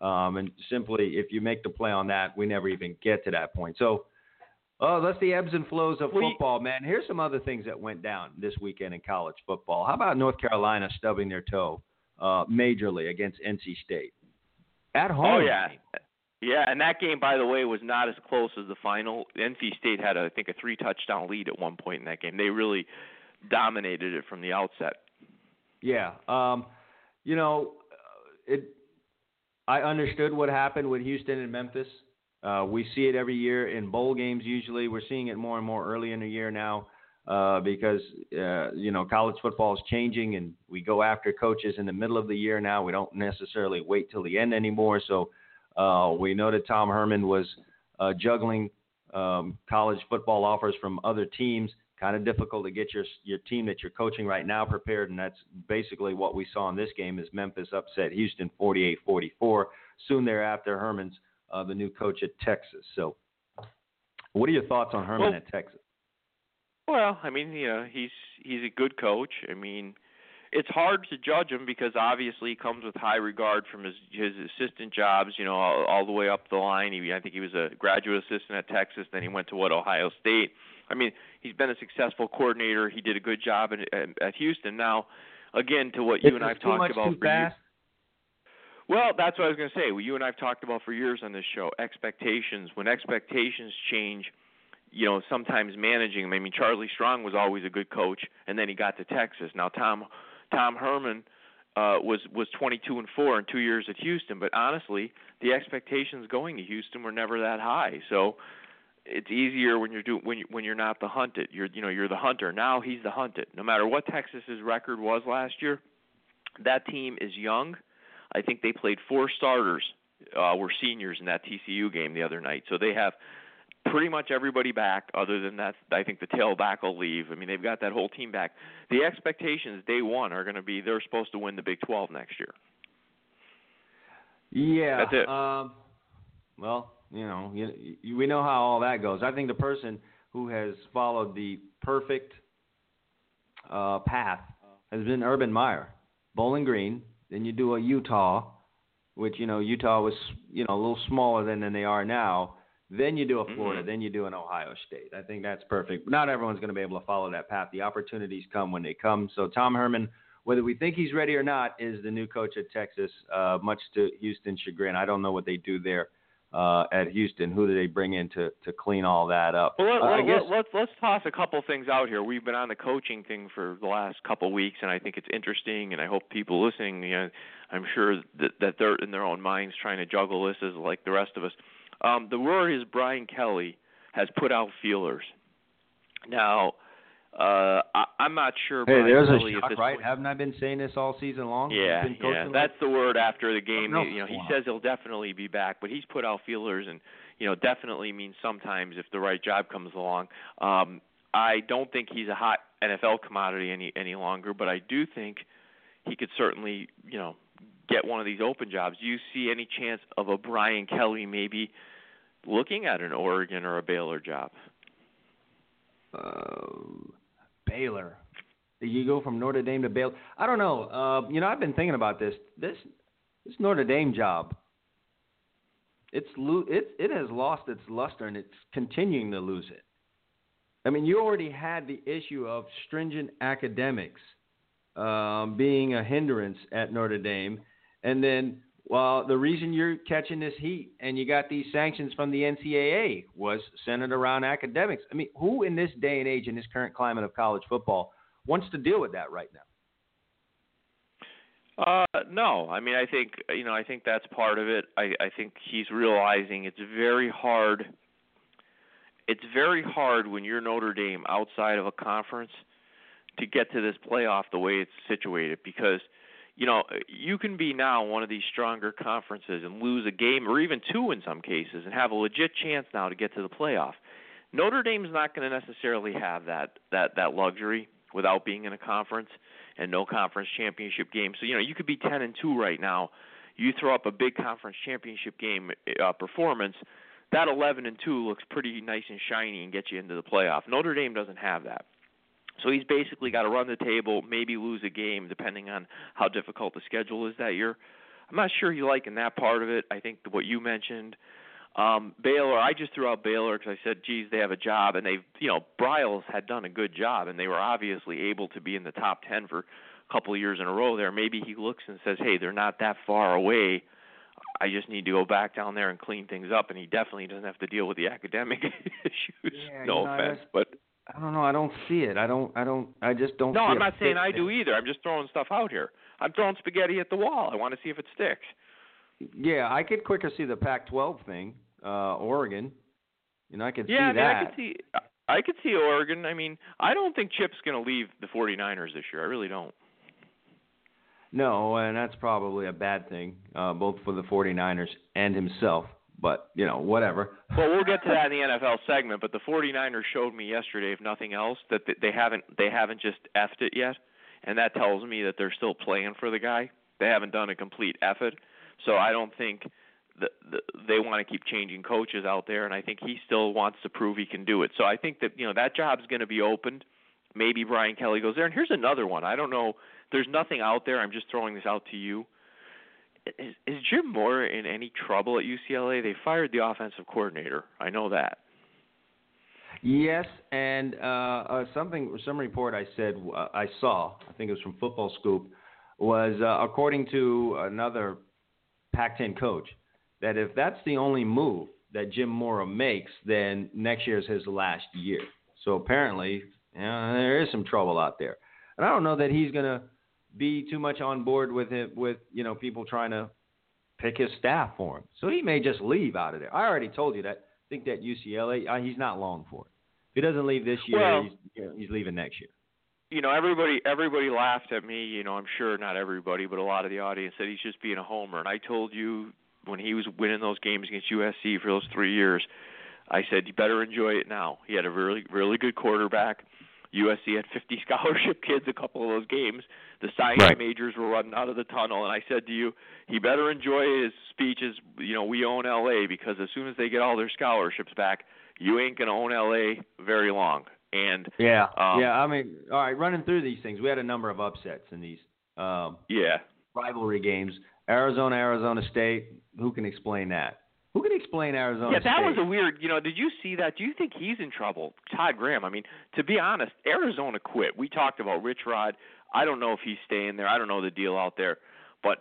Um, and simply, if you make the play on that, we never even get to that point. So, oh, that's the ebbs and flows of football, man. Here's some other things that went down this weekend in college football. How about North Carolina stubbing their toe uh, majorly against NC State at home? Oh yeah, yeah. And that game, by the way, was not as close as the final. NC State had, I think, a three touchdown lead at one point in that game. They really dominated it from the outset. Yeah. Um, you know, it. I understood what happened with Houston and Memphis. Uh, we see it every year in bowl games. Usually, we're seeing it more and more early in the year now uh, because uh, you know college football is changing, and we go after coaches in the middle of the year now. We don't necessarily wait till the end anymore. So uh, we know that Tom Herman was uh, juggling um, college football offers from other teams. Kind of difficult to get your your team that you're coaching right now prepared, and that's basically what we saw in this game. Is Memphis upset Houston 48-44. Soon thereafter, Herman's uh, the new coach at Texas. So, what are your thoughts on Herman Well- at Texas? Well, I mean, you know, he's he's a good coach. I mean, it's hard to judge him because obviously he comes with high regard from his his assistant jobs, you know, all, all the way up the line. He, I think he was a graduate assistant at Texas, then he went to what Ohio State. I mean, he's been a successful coordinator. He did a good job at at, Houston. Now, again, to what you and I've talked about for years. Well, that's what I was going to say. Well, you and I've talked about for years on this show expectations. When expectations change, you know, sometimes managing them. I mean, Charlie Strong was always a good coach, and then he got to Texas. Now Tom Tom Herman uh, was was 22 and four in two years at Houston, but honestly, the expectations going to Houston were never that high. So it's easier when you're do when you, when you're not the hunted. You're you know you're the hunter. Now he's the hunted. No matter what Texas's record was last year, that team is young. I think they played four starters uh, were seniors in that TCU game the other night. So they have pretty much everybody back other than that I think the tailback will leave. I mean, they've got that whole team back. The expectations day one are going to be they're supposed to win the Big 12 next year. Yeah. That's it. Um, well, you know, you, you, we know how all that goes. I think the person who has followed the perfect uh, path has been Urban Meyer. Bowling Green, then you do a Utah, which you know Utah was you know a little smaller than than they are now. Then you do a Florida, Mhm. then you do an Ohio State. I think that's perfect. Not everyone's going to be able to follow that path. The opportunities come when they come. So Tom Herman, whether we think he's ready or not, is the new coach at Texas. Uh, much to Houston's chagrin, I don't know what they do there uh, at Houston. Who do they bring in to to clean all that up? Well, let, Uh, I let, guess let, let's let's toss a couple things out here. We've been on the coaching thing for the last couple weeks, and I think it's interesting. And I hope people listening, you know, I'm sure that that they're in their own minds trying to juggle this as like the rest of us. Um, the word is Brian Kelly has put out feelers. Now, uh, I, I'm not sure. Hey, there's a shock, right? point- Haven't I been saying this all season long? yeah, He's been coaching yeah. like- That's the word after the game. You know, he going says he'll definitely be back, but he's put out feelers, and you know, definitely means sometimes if the right job comes along. Um, I don't think he's a hot NFL commodity any any longer, but I do think he could certainly, you know, get one of these open jobs. Do you see any chance of a Brian Kelly maybe looking at an Oregon or a Baylor job? uh, Baylor. You go from Notre Dame to Baylor. I don't know. Uh, you know, I've been thinking about this. This this Notre Dame job. It's lo- it it has lost its luster and it's continuing to lose it. I mean, you already had the issue of stringent academics um, being a hindrance at Notre Dame, and then well, the reason you're catching this heat and you got these sanctions from the NCAA was centered around academics. I mean, who in this day and age, in this current climate of college football, wants to deal with that right now? Uh, no. I mean, I think you know, I think that's part of it. I I think he's realizing it's very hard. It's very hard when you're Notre Dame outside of a conference to get to this playoff the way it's situated because you know you can be now one of these stronger conferences and lose a game or even two in some cases and have a legit chance now to get to the playoff. Notre Dame's not going to necessarily have that that that luxury without being in a conference and no conference championship game. So you know you could be 10 and 2 right now. You throw up a big conference championship game uh, performance, that 11 and 2 looks pretty nice and shiny and get you into the playoff. Notre Dame doesn't have that. So he's basically got to run the table, maybe lose a game depending on how difficult the schedule is that year. I'm not sure you like in that part of it. I think what you mentioned, um, Baylor. I just threw out Baylor because I said, geez, they have a job, and they, you know, Briles had done a good job, and they were obviously able to be in the top ten for a couple of years in a row. There, maybe he looks and says, hey, they're not that far away. I just need to go back down there and clean things up, and he definitely doesn't have to deal with the academic issues. Yeah, no you know, offense, but I don't know. I don't see it. I don't. I don't. I just don't. no, I'm not saying I do either. I'm just throwing stuff out here. I'm throwing spaghetti at the wall. I want to see if it sticks. Yeah, I could quicker see the Pac-12 thing, uh, Oregon. You know, I could Yeah, see I mean, that. I could see. I could see Oregon. I mean, I don't think Chip's going to leave the 49ers this year. I really don't. No, and that's probably a bad thing, uh, both for the 49ers and himself. But you know, whatever. Well, we'll get to that in the NFL segment, but the 49ers showed me yesterday, if nothing else, that they haven't they haven't just effed it yet, and that tells me that they're still playing for the guy. They haven't done a complete effort, so I don't think the, the, they want to keep changing coaches out there, and I think he still wants to prove he can do it. So I think that you know that job's going to be opened. Maybe Brian Kelly goes there, and here's another one. I don't know. There's nothing out there. I'm just throwing this out to you is, is Jim Mora in any trouble at UCLA? They fired the offensive coordinator. I know that. Yes, and uh, uh, something, some report I said uh, I saw, I think it was from Football Scoop, was uh, according to another Pac-10 coach, that if that's the only move that Jim Mora makes, then next year is his last year. So apparently, you know, there is some trouble out there, and I don't know that he's gonna be too much on board with it, with you know people trying to pick his staff for him. So he may just leave out of there. I already told you that. I think that UCLA, uh, he's not long for it. If he doesn't leave this year, Well- he's, you know, he's leaving next year. You know, everybody everybody laughed at me. You know, I'm sure not everybody, but a lot of the audience said he's just being a homer. And I told you when he was winning those games against USC for those three years, I said you better enjoy it now. He had a really really good quarterback. USC had 50 scholarship kids a couple of those games. The science Right. majors were running out of the tunnel, and I said to you, he better enjoy his speeches. You know, we own LA because as soon as they get all their scholarships back, you ain't gonna own LA very long. And Yeah, Um, yeah. I mean, all right. Running through these things, we had a number of upsets in these um, yeah, rivalry games. Arizona, Arizona State. Who can explain that? Who can explain Arizona yeah, that State? was a weird. You know, did you see that? Do you think he's in trouble, Todd Graham? I mean, to be honest, Arizona quit. We talked about Rich Rod. I don't know if he's staying there. I don't know the deal out there, but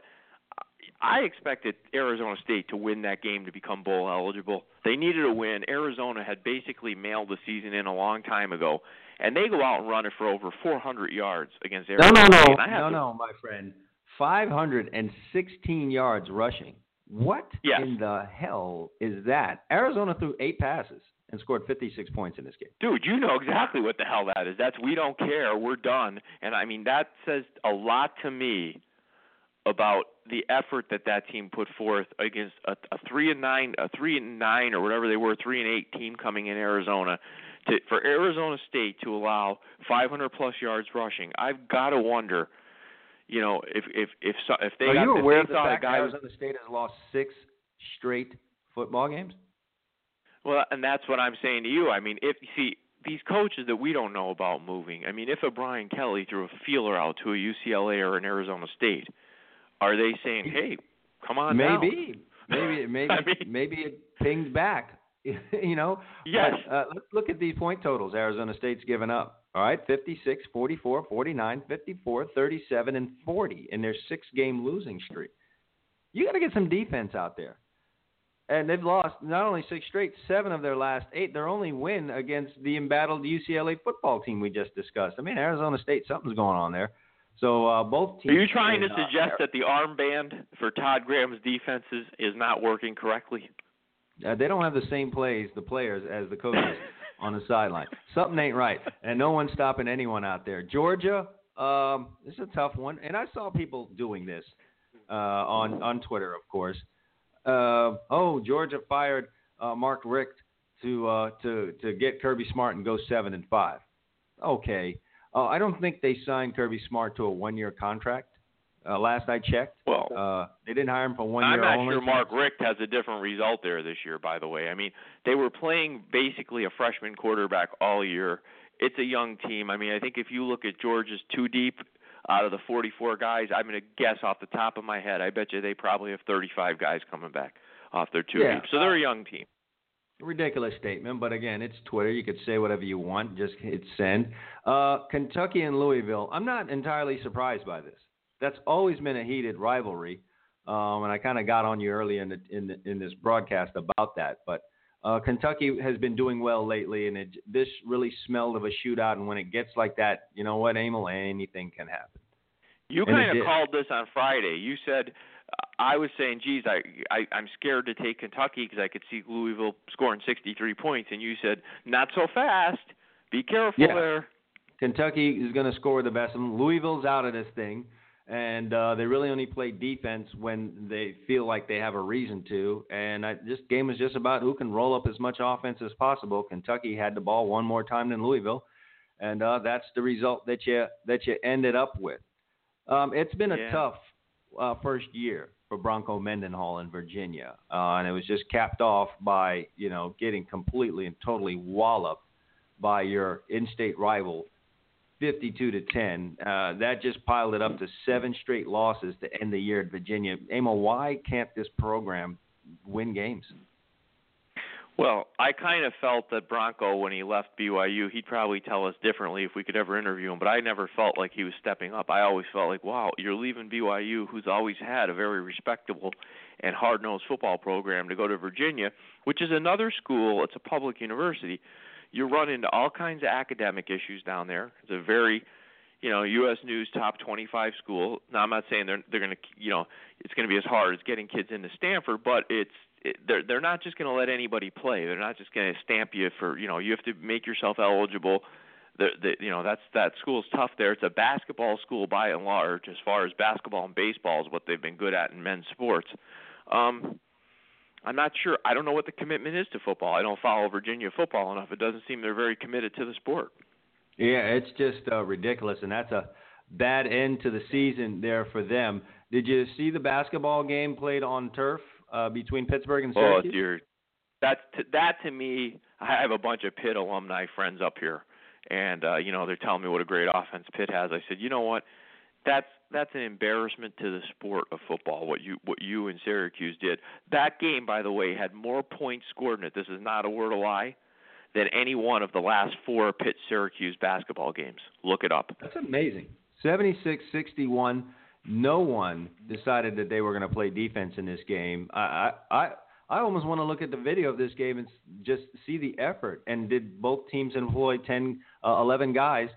I expected Arizona State to win that game to become bowl eligible. They needed a win. Arizona had basically mailed the season in a long time ago, and they go out and run it for over 400 yards against no, Arizona no, State. no, And I no, to- no, my friend. 516 yards rushing. What Yes. in the hell is that? Arizona threw eight passes and scored 56 points in this game. Dude, you know exactly what the hell that is. That's we don't care, we're done. And I mean that says a lot to me about the effort that that team put forth against a, a three and nine, a three and nine or whatever they were, three and eight team coming in Arizona. To, for Arizona State to allow 500 plus yards rushing, I've got to wonder, you know, if if if so, if they Are got you aware of the a fact guy was Arizona State has lost six straight football games? Well, and that's what I'm saying to you. I mean, if you see these coaches that we don't know about moving. I mean, if a Brian Kelly threw a feeler out to a UCLA or an Arizona State, are they saying, "Hey, come on down"? Maybe, maybe, maybe, I mean- maybe it pings back. you know. Yes. But, uh, look at these point totals. Arizona State's given up. All right, 56, 44, 49, 54, 37, and 40 in their six-game losing streak. You got to get some defense out there. And they've lost not only six straight, seven of their last eight. Their only win against the embattled UCLA football team we just discussed. I mean, Arizona State, something's going on there. So uh, both teams. Are you trying to suggest that the armband for Todd Graham's defenses is not working correctly? Uh, they don't have the same plays, the players, as the coaches on the sideline. Something ain't right, and no one's stopping anyone out there. Georgia, um, this is a tough one, and I saw people doing this uh, on on Twitter, of course. Uh, oh, Georgia fired uh, Mark Richt to uh, to to get Kirby Smart and go seven and five. Okay, uh, I don't think they signed Kirby Smart to a one year contract. Uh, last I checked, Well, uh, they didn't hire him for one year. I'm not only. sure Mark Richt has a different result there this year. By the way, I mean they were playing basically a freshman quarterback all year. it's a young team. I mean, I think if you look at Georgia's two deep out of the 44 guys, I'm going to guess off the top of my head. I bet you they probably have 35 guys coming back off their two Yeah. deep. So they're a young team. Ridiculous statement, but again, it's Twitter. You could say whatever you want. Just hit send. Uh, Kentucky and Louisville. I'm not entirely surprised by this. That's always been a heated rivalry, um, and I kind of got on you early in the, in the, in this broadcast about that. But uh, Kentucky has been doing well lately, and it, this really smelled of a shootout. And when it gets like that, you know what, Emil, anything can happen. You kind of called this on Friday. You said I was saying, "Geez, I, I I'm scared to take Kentucky because I could see Louisville scoring 63 points," and you said, "Not so fast. Be careful Yeah. there." Kentucky is going to score the best of them. Louisville's out of this thing, and uh, they really only play defense when they feel like they have a reason to. And I, this game is just about who can roll up as much offense as possible. Kentucky had the ball one more time than Louisville, and uh, that's the result that you that you ended up with. Um, it's been a Yeah. tough uh, first year for Bronco Mendenhall in Virginia, uh, and it was just capped off by you know getting completely and totally walloped by your in-state rival 52 to 10. Uh, that just piled it up to seven straight losses to end the year at Virginia. Emil, why can't this program win games? Well, I kind of felt that Bronco, when he left BYU, he'd probably tell us differently if we could ever interview him. But I never felt like he was stepping up. I always felt like, wow, you're leaving BYU, who's always had a very respectable and hard-nosed football program, to go to Virginia, which is another school. It's a public university. You run into all kinds of academic issues down there. It's a very you know, U.S. News top 25 school. Now, I'm not saying they're they're going to, you know, it's going to be as hard as getting kids into Stanford, but it's it, they're they're not just going to let anybody play. They're not just going to stamp you for, you know, you have to make yourself eligible. The, the you know that's that school's tough there. It's a basketball school by and large, as far as basketball and baseball is what they've been good at in men's sports. Um, I'm not sure. I don't know what the commitment is to football. I don't follow Virginia football enough. It doesn't seem they're very committed to the sport. Yeah, it's just uh, ridiculous, and that's a bad end to the season there for them. Did you see the basketball game played on turf uh, between Pittsburgh and Oh Syracuse? dear, that to, that to me, I have a bunch of Pitt alumni friends up here, and uh, you know they're telling me what a great offense Pitt has. I said, you know what, that's that's an embarrassment to the sport of football. What you what you and Syracuse did. That game, by the way, had more points scored in it. This is not a word of lie. Than any one of the last four Pitt Syracuse basketball games. Look it up. That's amazing. 76-61. No one decided that they were going to play defense in this game. I, I I I almost want to look at the video of this game and just see the effort. And did both teams employ 10, uh, 11 guys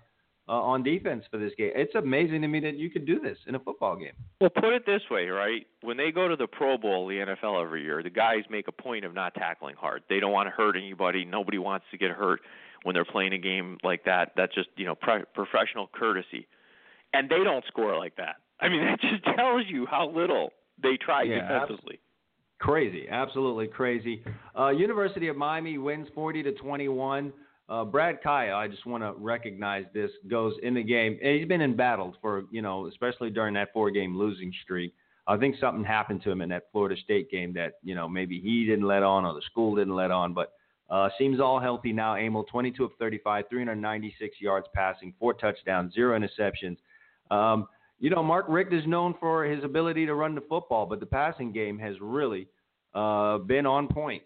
uh, on defense for this game? It's amazing to me that you could do this in a football game. Well, put it this way, right? When they go to the Pro Bowl, the NFL every year, the guys make a point of not tackling hard. They don't want to hurt anybody. Nobody wants to get hurt when they're playing a game like that. That's just, you know, pro- professional courtesy. And they don't score like that. I mean, that just tells you how little they try Yeah, defensively. Crazy, absolutely crazy. Uh, University of Miami wins 40 to 21. Uh, Brad Kaaya, I just want to recognize this, goes in the game. He's been in battles for, you know, especially during that four-game losing streak. I think something happened to him in that Florida State game that, you know, maybe he didn't let on or the school didn't let on. But uh, seems all healthy now. Emil, 22 of 35, 396 yards passing, four touchdowns, zero interceptions. Um, you know, Mark Richt is known for his ability to run the football, but the passing game has really uh, been on point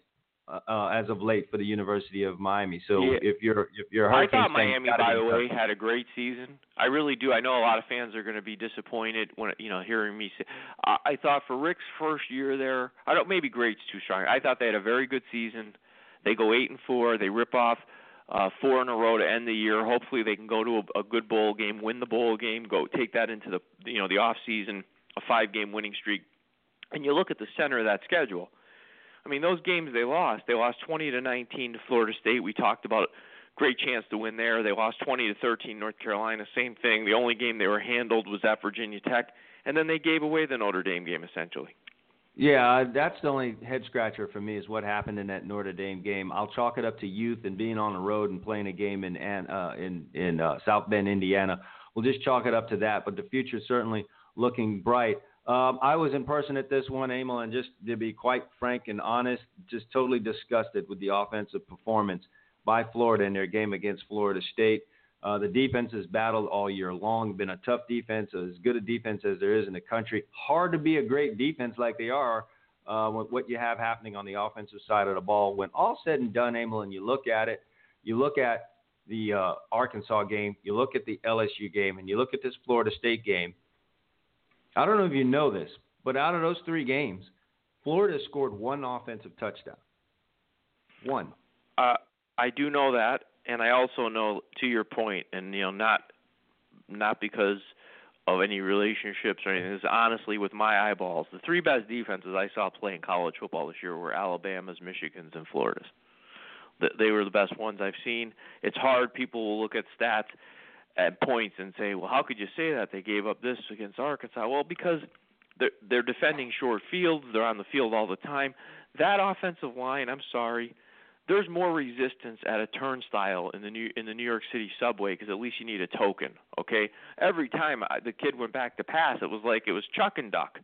uh, uh, as of late for the University of Miami. So Yeah. if you're if you're I thought Miami, by the way, had a great season. I really do. I know a lot of fans are going to be disappointed when you know hearing me say. I, I thought for Richt's first year there, I don't maybe great's too strong. I thought they had a very good season. They go eight and four. They rip off uh, four in a row to end the year. Hopefully, they can go to a, a good bowl game, win the bowl game, go take that into the you know the off season, a five game winning streak. And you look at the center of that schedule. I mean, those games they lost. They lost 20 to 19 to Florida State. We talked about great chance to win there. They lost 20 to 13 North Carolina. Same thing. The only game they were handled was at Virginia Tech, and then they gave away the Notre Dame game essentially. Yeah, uh, that's the only head scratcher for me is what happened in that Notre Dame game. I'll chalk it up to youth and being on the road and playing a game in uh, in in uh, South Bend, Indiana. We'll just chalk it up to that. But the future's certainly looking bright. Um, I was in person at this one, Emil, and just to be quite frank and honest, just totally disgusted with the offensive performance by Florida in their game against Florida State. Uh, the defense has battled all year long, been a tough defense, as good a defense as there is in the country. Hard to be a great defense like they are uh, with what you have happening on the offensive side of the ball. When all said and done, Emil, and you look at it, you look at the uh, Arkansas game, you look at the LSU game, and you look at this Florida State game. I don't know if you know this, but out of those three games, Florida scored one offensive touchdown. One. Uh, I do know that, and I also know, to your point, and you know, not not because of any relationships or anything. This is honestly with my eyeballs. The three best defenses I saw play in college football this year were Alabama's, Michigan's, and Florida's. They were the best ones I've seen. It's hard. People will look at stats at points and say, "Well, how could you say that they gave up this against Arkansas?" Well, because they're they're defending short fields. They're on the field all the time. That offensive line, I'm sorry, there's more resistance at a turnstile in the New in the New York City subway because at least you need a token. Okay, every time I, the kid went back to pass, it was like it was chuck and duck.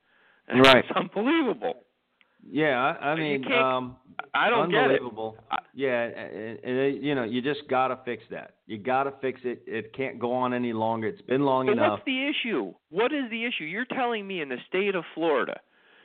And right. It's unbelievable. Yeah, I, I mean, um, I don't unbelievable. get it. Yeah, and, and, you know, you just gotta fix that. You gotta fix it. It can't go on any longer. It's been long but enough. What's the issue? What is the issue? You're telling me in the state of Florida,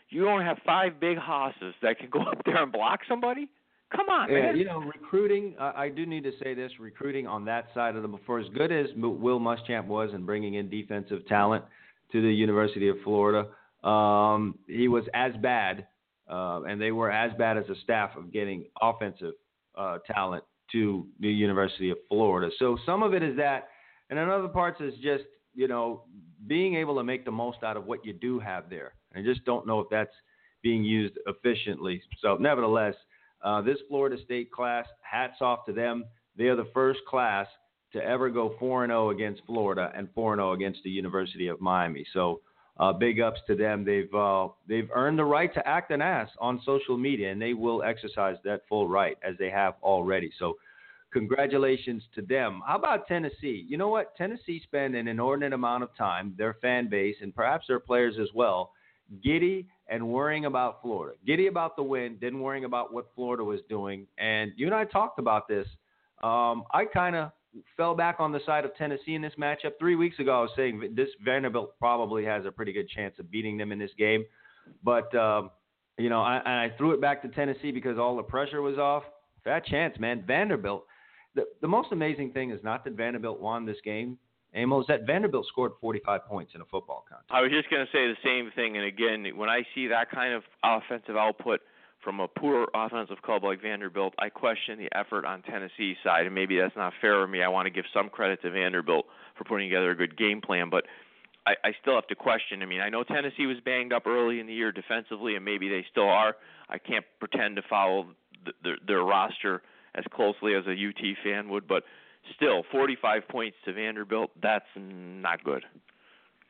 you don't have five big hosses that can go up there and block somebody? Come on, yeah, man. you know, recruiting. Uh, I do need to say this: recruiting on that side of the for as good as Will Muschamp was in bringing in defensive talent to the University of Florida, um, he was as bad, uh, and they were as bad as a staff of getting offensive uh, talent to the University of Florida. So some of it is that, and in other parts is just you know being able to make the most out of what you do have there. I just don't know if that's being used efficiently. So nevertheless. Uh, this Florida State class, hats off to them. They are the first class to ever go 4 0 against Florida and 4 0 against the University of Miami. So, uh, big ups to them. They've uh, they've earned the right to act an ass on social media, and they will exercise that full right as they have already. So, congratulations to them. How about Tennessee? You know what? Tennessee spent an inordinate amount of time, their fan base, and perhaps their players as well, giddy and worrying about Florida. Giddy about the win, didn't worrying about what Florida was doing. And you and I talked about this. Um, I kind of fell back on the side of Tennessee in this matchup. Three weeks ago, I was saying this Vanderbilt probably has a pretty good chance of beating them in this game. But, um, you know, I, I threw it back to Tennessee because all the pressure was off. Fat chance, man. Vanderbilt. The, the most amazing thing is not that Vanderbilt won this game. Amos, that Vanderbilt scored 45 points in a football contest. I was just going to say the same thing. And again, when I see that kind of offensive output from a poor offensive club like Vanderbilt, I question the effort on Tennessee's side. And maybe that's not fair of me. I want to give some credit to Vanderbilt for putting together a good game plan. But I, I still have to question. I mean, I know Tennessee was banged up early in the year defensively, and maybe they still are. I can't pretend to follow the, their, their roster as closely as a UT fan would, but – still 45 points to Vanderbilt. That's not good.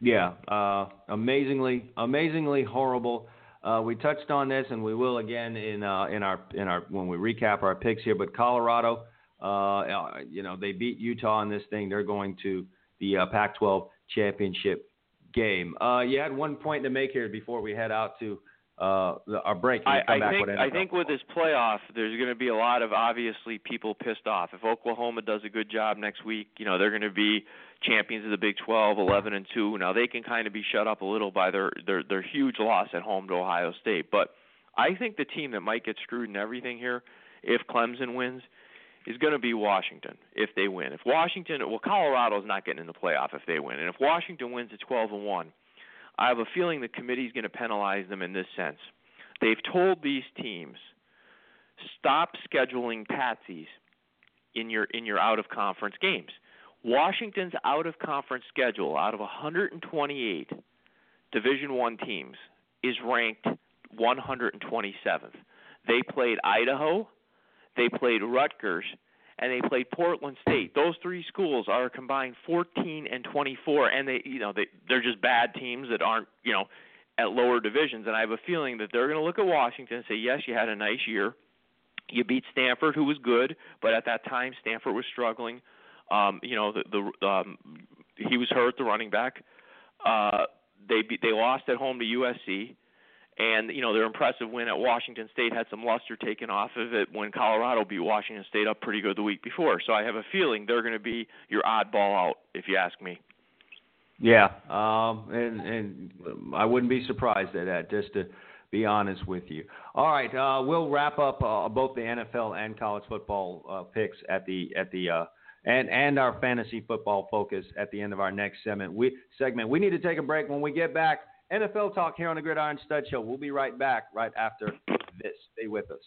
Yeah, uh, amazingly, amazingly horrible. Uh, we touched on this, and we will again in uh, in our in our when we recap our picks here. But Colorado, uh, you know, they beat Utah in this thing. They're going to the uh, Pac-12 championship game. Uh, you had one point to make here before we head out to uh, our break. I, I think I think with this playoff, there's going to be a lot of obviously people pissed off. If Oklahoma does a good job next week, you know they're going to be champions of the Big 12, 11 and two. Now they can kind of be shut up a little by their their their huge loss at home to Ohio State. But I think the team that might get screwed in everything here, if Clemson wins, is going to be Washington if they win. If Washington, well, Colorado's not getting in the playoff if they win, and if Washington wins at 12 and one I have a feeling the committee is going to penalize them in this sense. They've told these teams stop scheduling patsies in your in your out of conference games. Washington's out of conference schedule out of 128 Division 1 teams is ranked 127th. They played Idaho, they played Rutgers, and they played Portland State. Those three schools are combined 14 and 24, and they, you know, they they're just bad teams that aren't, you know, at lower divisions. And I have a feeling that they're going to look at Washington and say, yes, you had a nice year. You beat Stanford, who was good, but at that time Stanford was struggling. Um, you know, the, the um, he was hurt, the running back. Uh, they they lost at home to USC and you know their impressive win at Washington State had some luster taken off of it when Colorado beat Washington State up pretty good the week before. So I have a feeling they're going to be your oddball out, if you ask me. Yeah, um, and and I wouldn't be surprised at that. Just to be honest with you. All right, uh, we'll wrap up uh, both the NFL and college football uh, picks at the at the uh, and and our fantasy football focus at the end of our next segment. We segment. We need to take a break. When we get back, NFL talk here on the Gridiron Stud Show. We'll be right back right after this. Stay with us.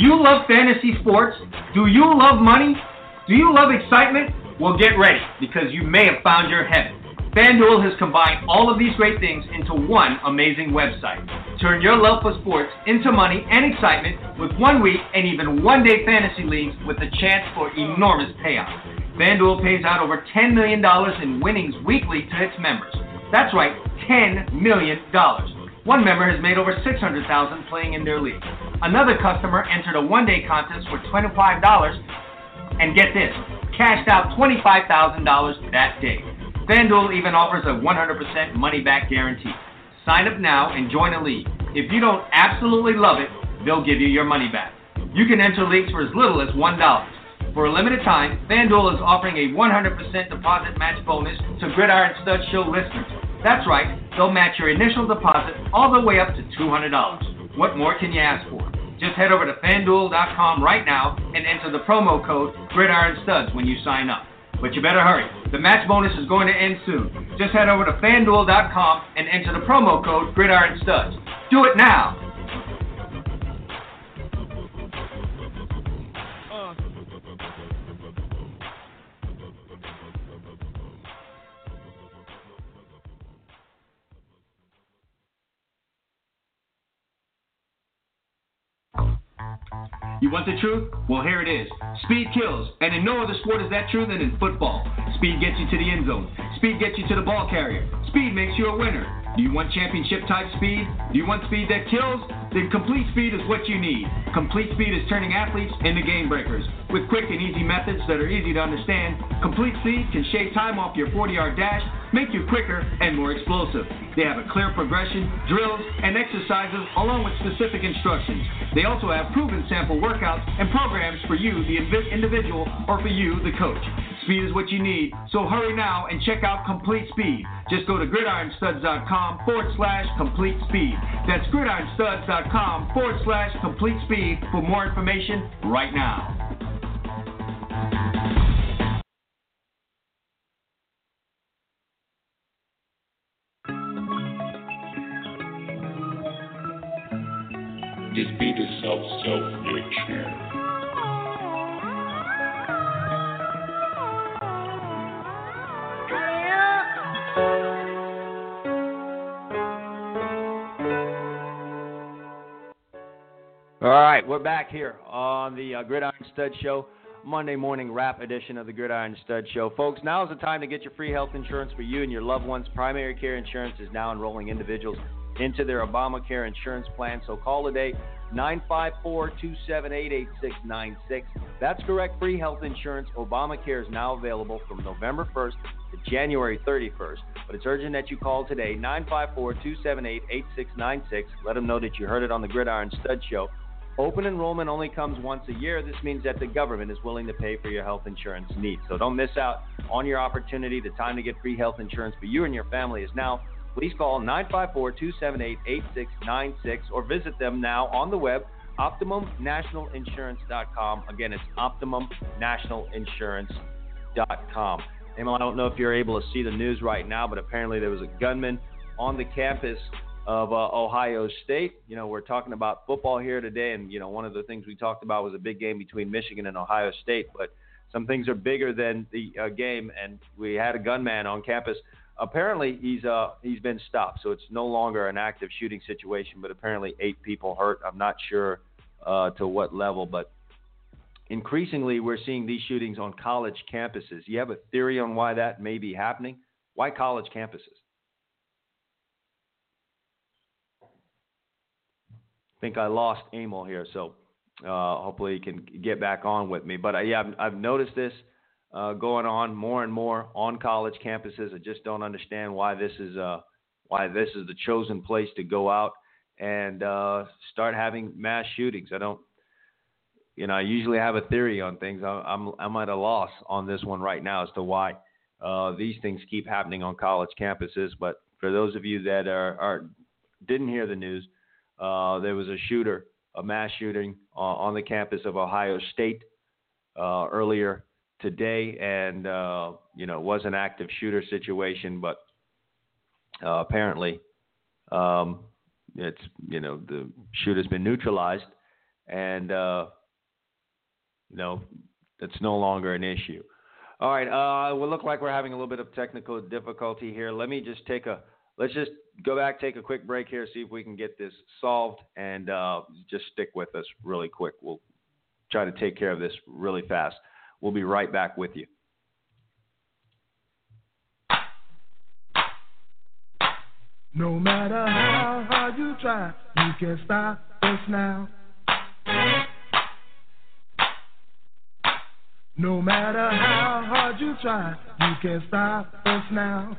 You love fantasy sports? Do you love money? Do you love excitement? Well, get ready because you may have found your heaven. FanDuel has combined all of these great things into one amazing website. Turn your love for sports into money and excitement with one week and even one day fantasy leagues with a chance for enormous payouts. FanDuel pays out over $10 million in winnings weekly to its members. That's right, $10 million. One member has made over 600,000 playing in their league. Another customer entered a one-day contest for $25 and get this, cashed out $25,000 that day. FanDuel even offers a 100% money back guarantee. Sign up now and join a league. If you don't absolutely love it, they'll give you your money back. You can enter leagues for as little as $1. For a limited time, FanDuel is offering a 100% deposit match bonus to Gridiron Stud Show listeners. That's right, they'll match your initial deposit all the way up to $200. What more can you ask for? Just head over to fanduel.com right now and enter the promo code GridironStuds when you sign up. But you better hurry. The match bonus is going to end soon. Just head over to fanduel.com and enter the promo code GridironStuds. Do it now. You want the truth? Well, here it is. Speed kills, and in no other sport is that true than in football. Speed gets you to the end zone. Speed gets you to the ball carrier. Speed makes you a winner. Do you want championship type speed? Do you want speed that kills? Then complete speed is what you need. Complete speed is turning athletes into game breakers. With quick and easy methods that are easy to understand, Complete Speed can shave time off your 40 yard dash, make you quicker and more explosive. They have a clear progression, drills, and exercises along with specific instructions. They also have proven sample workouts and programs for you, the individual, or for you, the coach. Speed is what you need, so hurry now and check out Complete Speed. Just go to gridironstuds.com forward slash complete speed. That's gridironstuds.com forward slash complete speed for more information right now. Just be the self, self rich. All right, we're back here on the uh, Gridiron Stud Show, Monday morning wrap edition of the Gridiron Stud Show. Folks, now is the time to get your free health insurance for you and your loved ones. Primary Care Insurance is now enrolling individuals into their Obamacare insurance plan. So call today, 954 278 8696. That's correct, free health insurance. Obamacare is now available from November 1st to January 31st. But it's urgent that you call today, 954 278 8696. Let them know that you heard it on the Gridiron Stud Show. Open enrollment only comes once a year. This means that the government is willing to pay for your health insurance needs. So don't miss out on your opportunity. The time to get free health insurance for you and your family is now. Please call 954 278 8696 or visit them now on the web, OptimumNationalInsurance.com. Again, it's OptimumNationalInsurance.com. Emil, I don't know if you're able to see the news right now, but apparently there was a gunman on the campus of uh, Ohio State. You know, we're talking about football here today, and you know, one of the things we talked about was a big game between Michigan and Ohio State. But Some things are bigger than the uh, game, and we had a gunman on campus. Apparently, he's uh he's been stopped, so it's no longer an active shooting situation. But apparently, eight people hurt. I'm not sure uh, to what level, but increasingly we're seeing these shootings on college campuses. You have a theory on why that may be happening? Why college campuses? I think I lost Emil here, so uh, hopefully he can get back on with me. But uh, yeah, I've, I've noticed this uh, going on more and more on college campuses. I just don't understand why this is uh, why this is the chosen place to go out and uh, start having mass shootings. I don't, you know, I usually have a theory on things. I, I'm I'm at a loss on this one right now as to why uh, these things keep happening on college campuses. But for those of you that are, are didn't hear the news, there was a shooter, a mass shooting uh, on the campus of Ohio State uh, earlier today, and uh, you know, it was an active shooter situation, but uh, apparently, um, it's you know, the shooter's been neutralized, and uh, you know, it's no longer an issue. All right, uh, we look like we're having a little bit of technical difficulty here. Let me just take a let's just go back, take a quick break here, see if we can get this solved, and uh, just stick with us really quick. We'll try to take care of this really fast. We'll be right back with you. No matter how hard you try, you can't stop us now. No matter how hard you try, you can't stop us now.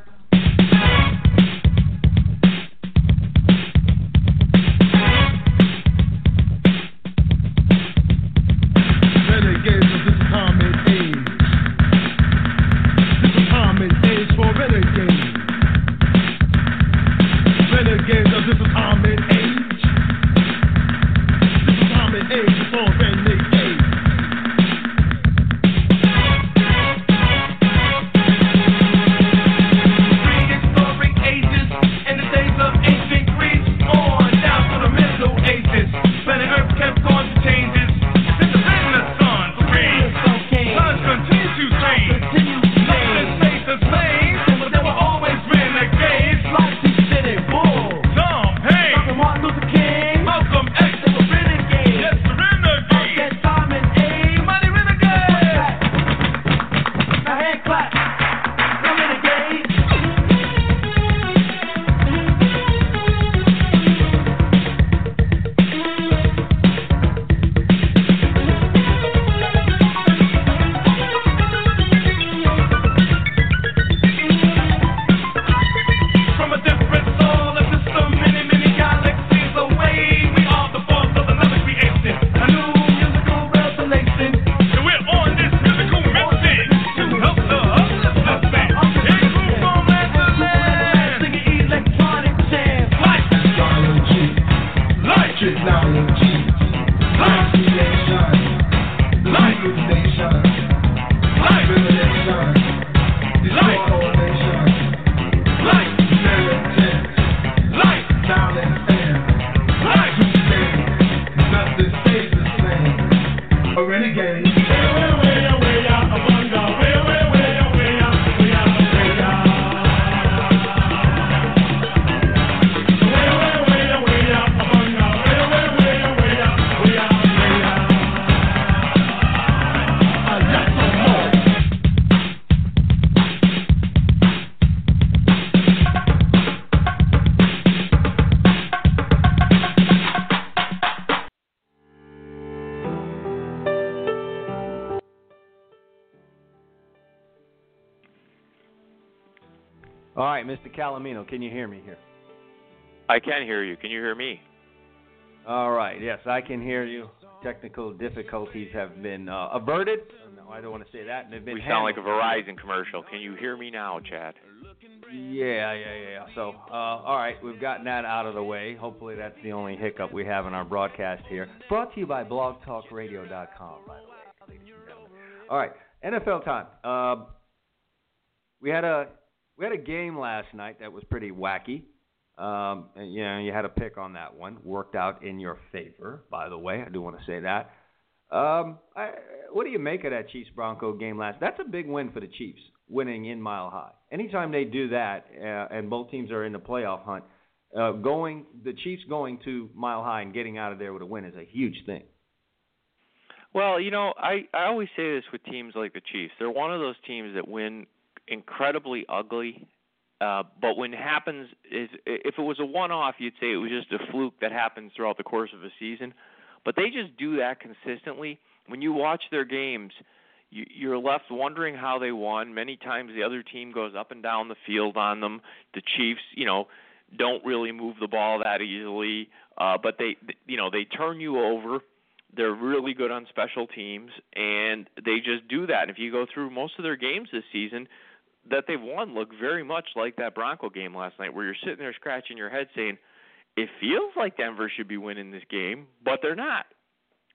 Calomino, can you hear me here? I can hear you. Can you hear me? All right, yes, I can hear you. Technical difficulties have been uh, averted. No, I don't want to say that. They've been We sound like a. Verizon commercial. Can you hear me now, Chad? Yeah, yeah, yeah. So, uh, all right, we've gotten that out of the way. Hopefully, that's the only hiccup we have in our broadcast here. Brought to you by BlogTalkRadio.com, by the way, ladies and gentlemen. All right, NFL time. Um we had a we had a game last night that was pretty wacky. Um, and, you know, you had a pick on that one. Worked out in your favor, by the way. I do want to say that. Um, I, what do you make of that Chiefs Bronco game last? That's a big win for the Chiefs, winning in Mile High. Anytime they do that, uh, and both teams are in the playoff hunt, uh, going the Chiefs going to Mile High and getting out of there with a win is a huge thing. Well, you know, I I always say this with teams like the Chiefs. They're one of those teams that win incredibly ugly. Uh, but when it happens is if it was a one-off, you'd say it was just a fluke that happens throughout the course of a season. But they just do that consistently. When you watch their games, you, you're left wondering how they won. Many times the other team goes up and down the field on them. The Chiefs, you know, don't really move the ball that easily, uh, but they, you know, they turn you over. They're really good on special teams, and they just do that. And if you go through most of their games this season that they've won, look very much like that Bronco game last night, where you're sitting there scratching your head saying, "It feels like Denver should be winning this game, but they're not."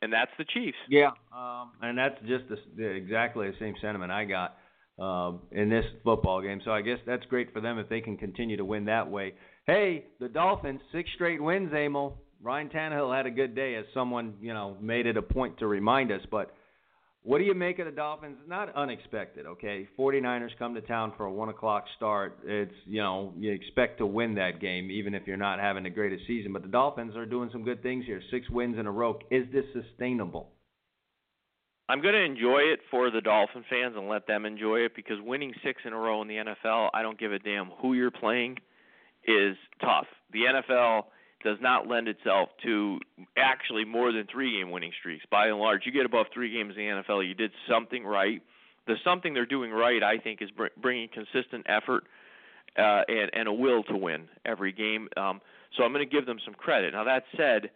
And that's the Chiefs. Yeah, um, and that's just the, exactly the same sentiment I got um, in this football game. So I guess that's great for them if they can continue to win that way. Hey, the Dolphins, six straight wins, Emil. Ryan Tannehill had a good day, as someone you know made it a point to remind us. But what do you make of the Dolphins? Not unexpected, okay. 49ers come to town for a one o'clock start. It's you know you expect to win that game, even if you're not having the greatest season. But the Dolphins are doing some good things here. Six wins in a row. Is this sustainable? I'm going to enjoy it for the Dolphin fans and let them enjoy it because winning six in a row in the NFL, I don't give a damn who you're playing is tough. The NFL does not lend itself to actually more than three game winning streaks. By and large, you get above three games in the NFL, you did something right. The something they're doing right, I think, is br- bringing consistent effort uh, and, and a will to win every game. Um, so I'm going to give them some credit. Now that said,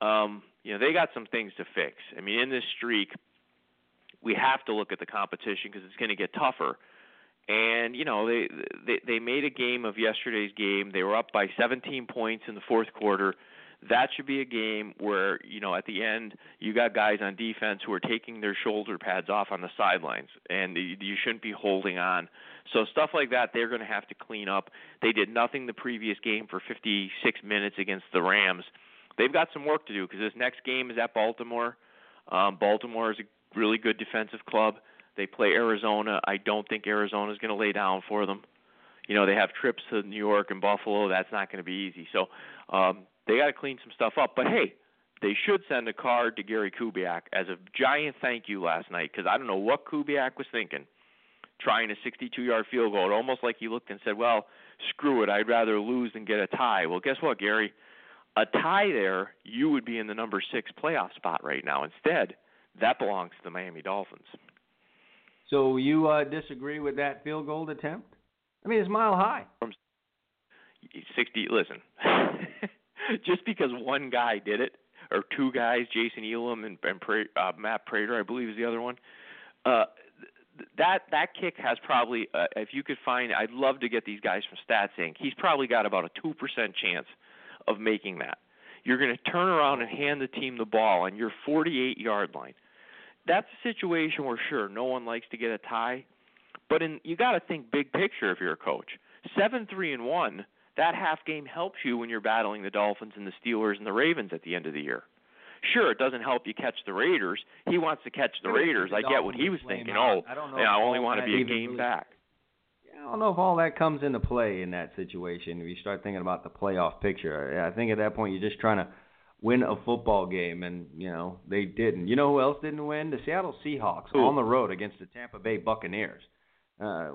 um, you know they got some things to fix. I mean, in this streak, we have to look at the competition because it's going to get tougher and you know they they they made a game of yesterday's game. They were up by 17 points in the fourth quarter. That should be a game where you know at the end you got guys on defense who are taking their shoulder pads off on the sidelines, and you shouldn't be holding on. So stuff like that they're going to have to clean up. They did nothing the previous game for 56 minutes against the Rams. They've got some work to do because this next game is at Baltimore. Um, Baltimore is a really good defensive club. They play Arizona. I don't think Arizona is going to lay down for them. You know, they have trips to New York and Buffalo. That's not going to be easy. So um, they got to clean some stuff up. But hey, they should send a card to Gary Kubiak as a giant thank you last night because I don't know what Kubiak was thinking, trying a 62-yard field goal. It almost like he looked and said, "Well, screw it. I'd rather lose than get a tie." Well, guess what, Gary? A tie there, you would be in the number six playoff spot right now. Instead, that belongs to the Miami Dolphins. So you uh, disagree with that field goal attempt? I mean, it's mile high. From 60. Listen, just because one guy did it, or two guys, Jason Elam and, and uh, Matt Prater, I believe is the other one. Uh, that that kick has probably, uh, if you could find, I'd love to get these guys from StatSync. He's probably got about a two percent chance of making that. You're going to turn around and hand the team the ball on your 48 yard line that's a situation where sure no one likes to get a tie, but in you got to think big picture if you're a coach. Seven three and one, that half game helps you when you're battling the Dolphins and the Steelers and the Ravens at the end of the year. Sure, it doesn't help you catch the Raiders. He wants to catch the Raiders. I get what he was thinking. Oh, I, don't know yeah, I only want to be a game really, back. I don't know if all that comes into play in that situation. If you start thinking about the playoff picture, I think at that point you're just trying to win a football game, and you know they didn't. You know who else didn't win? The Seattle Seahawks Ooh. on the road against the Tampa Bay Buccaneers. Uh,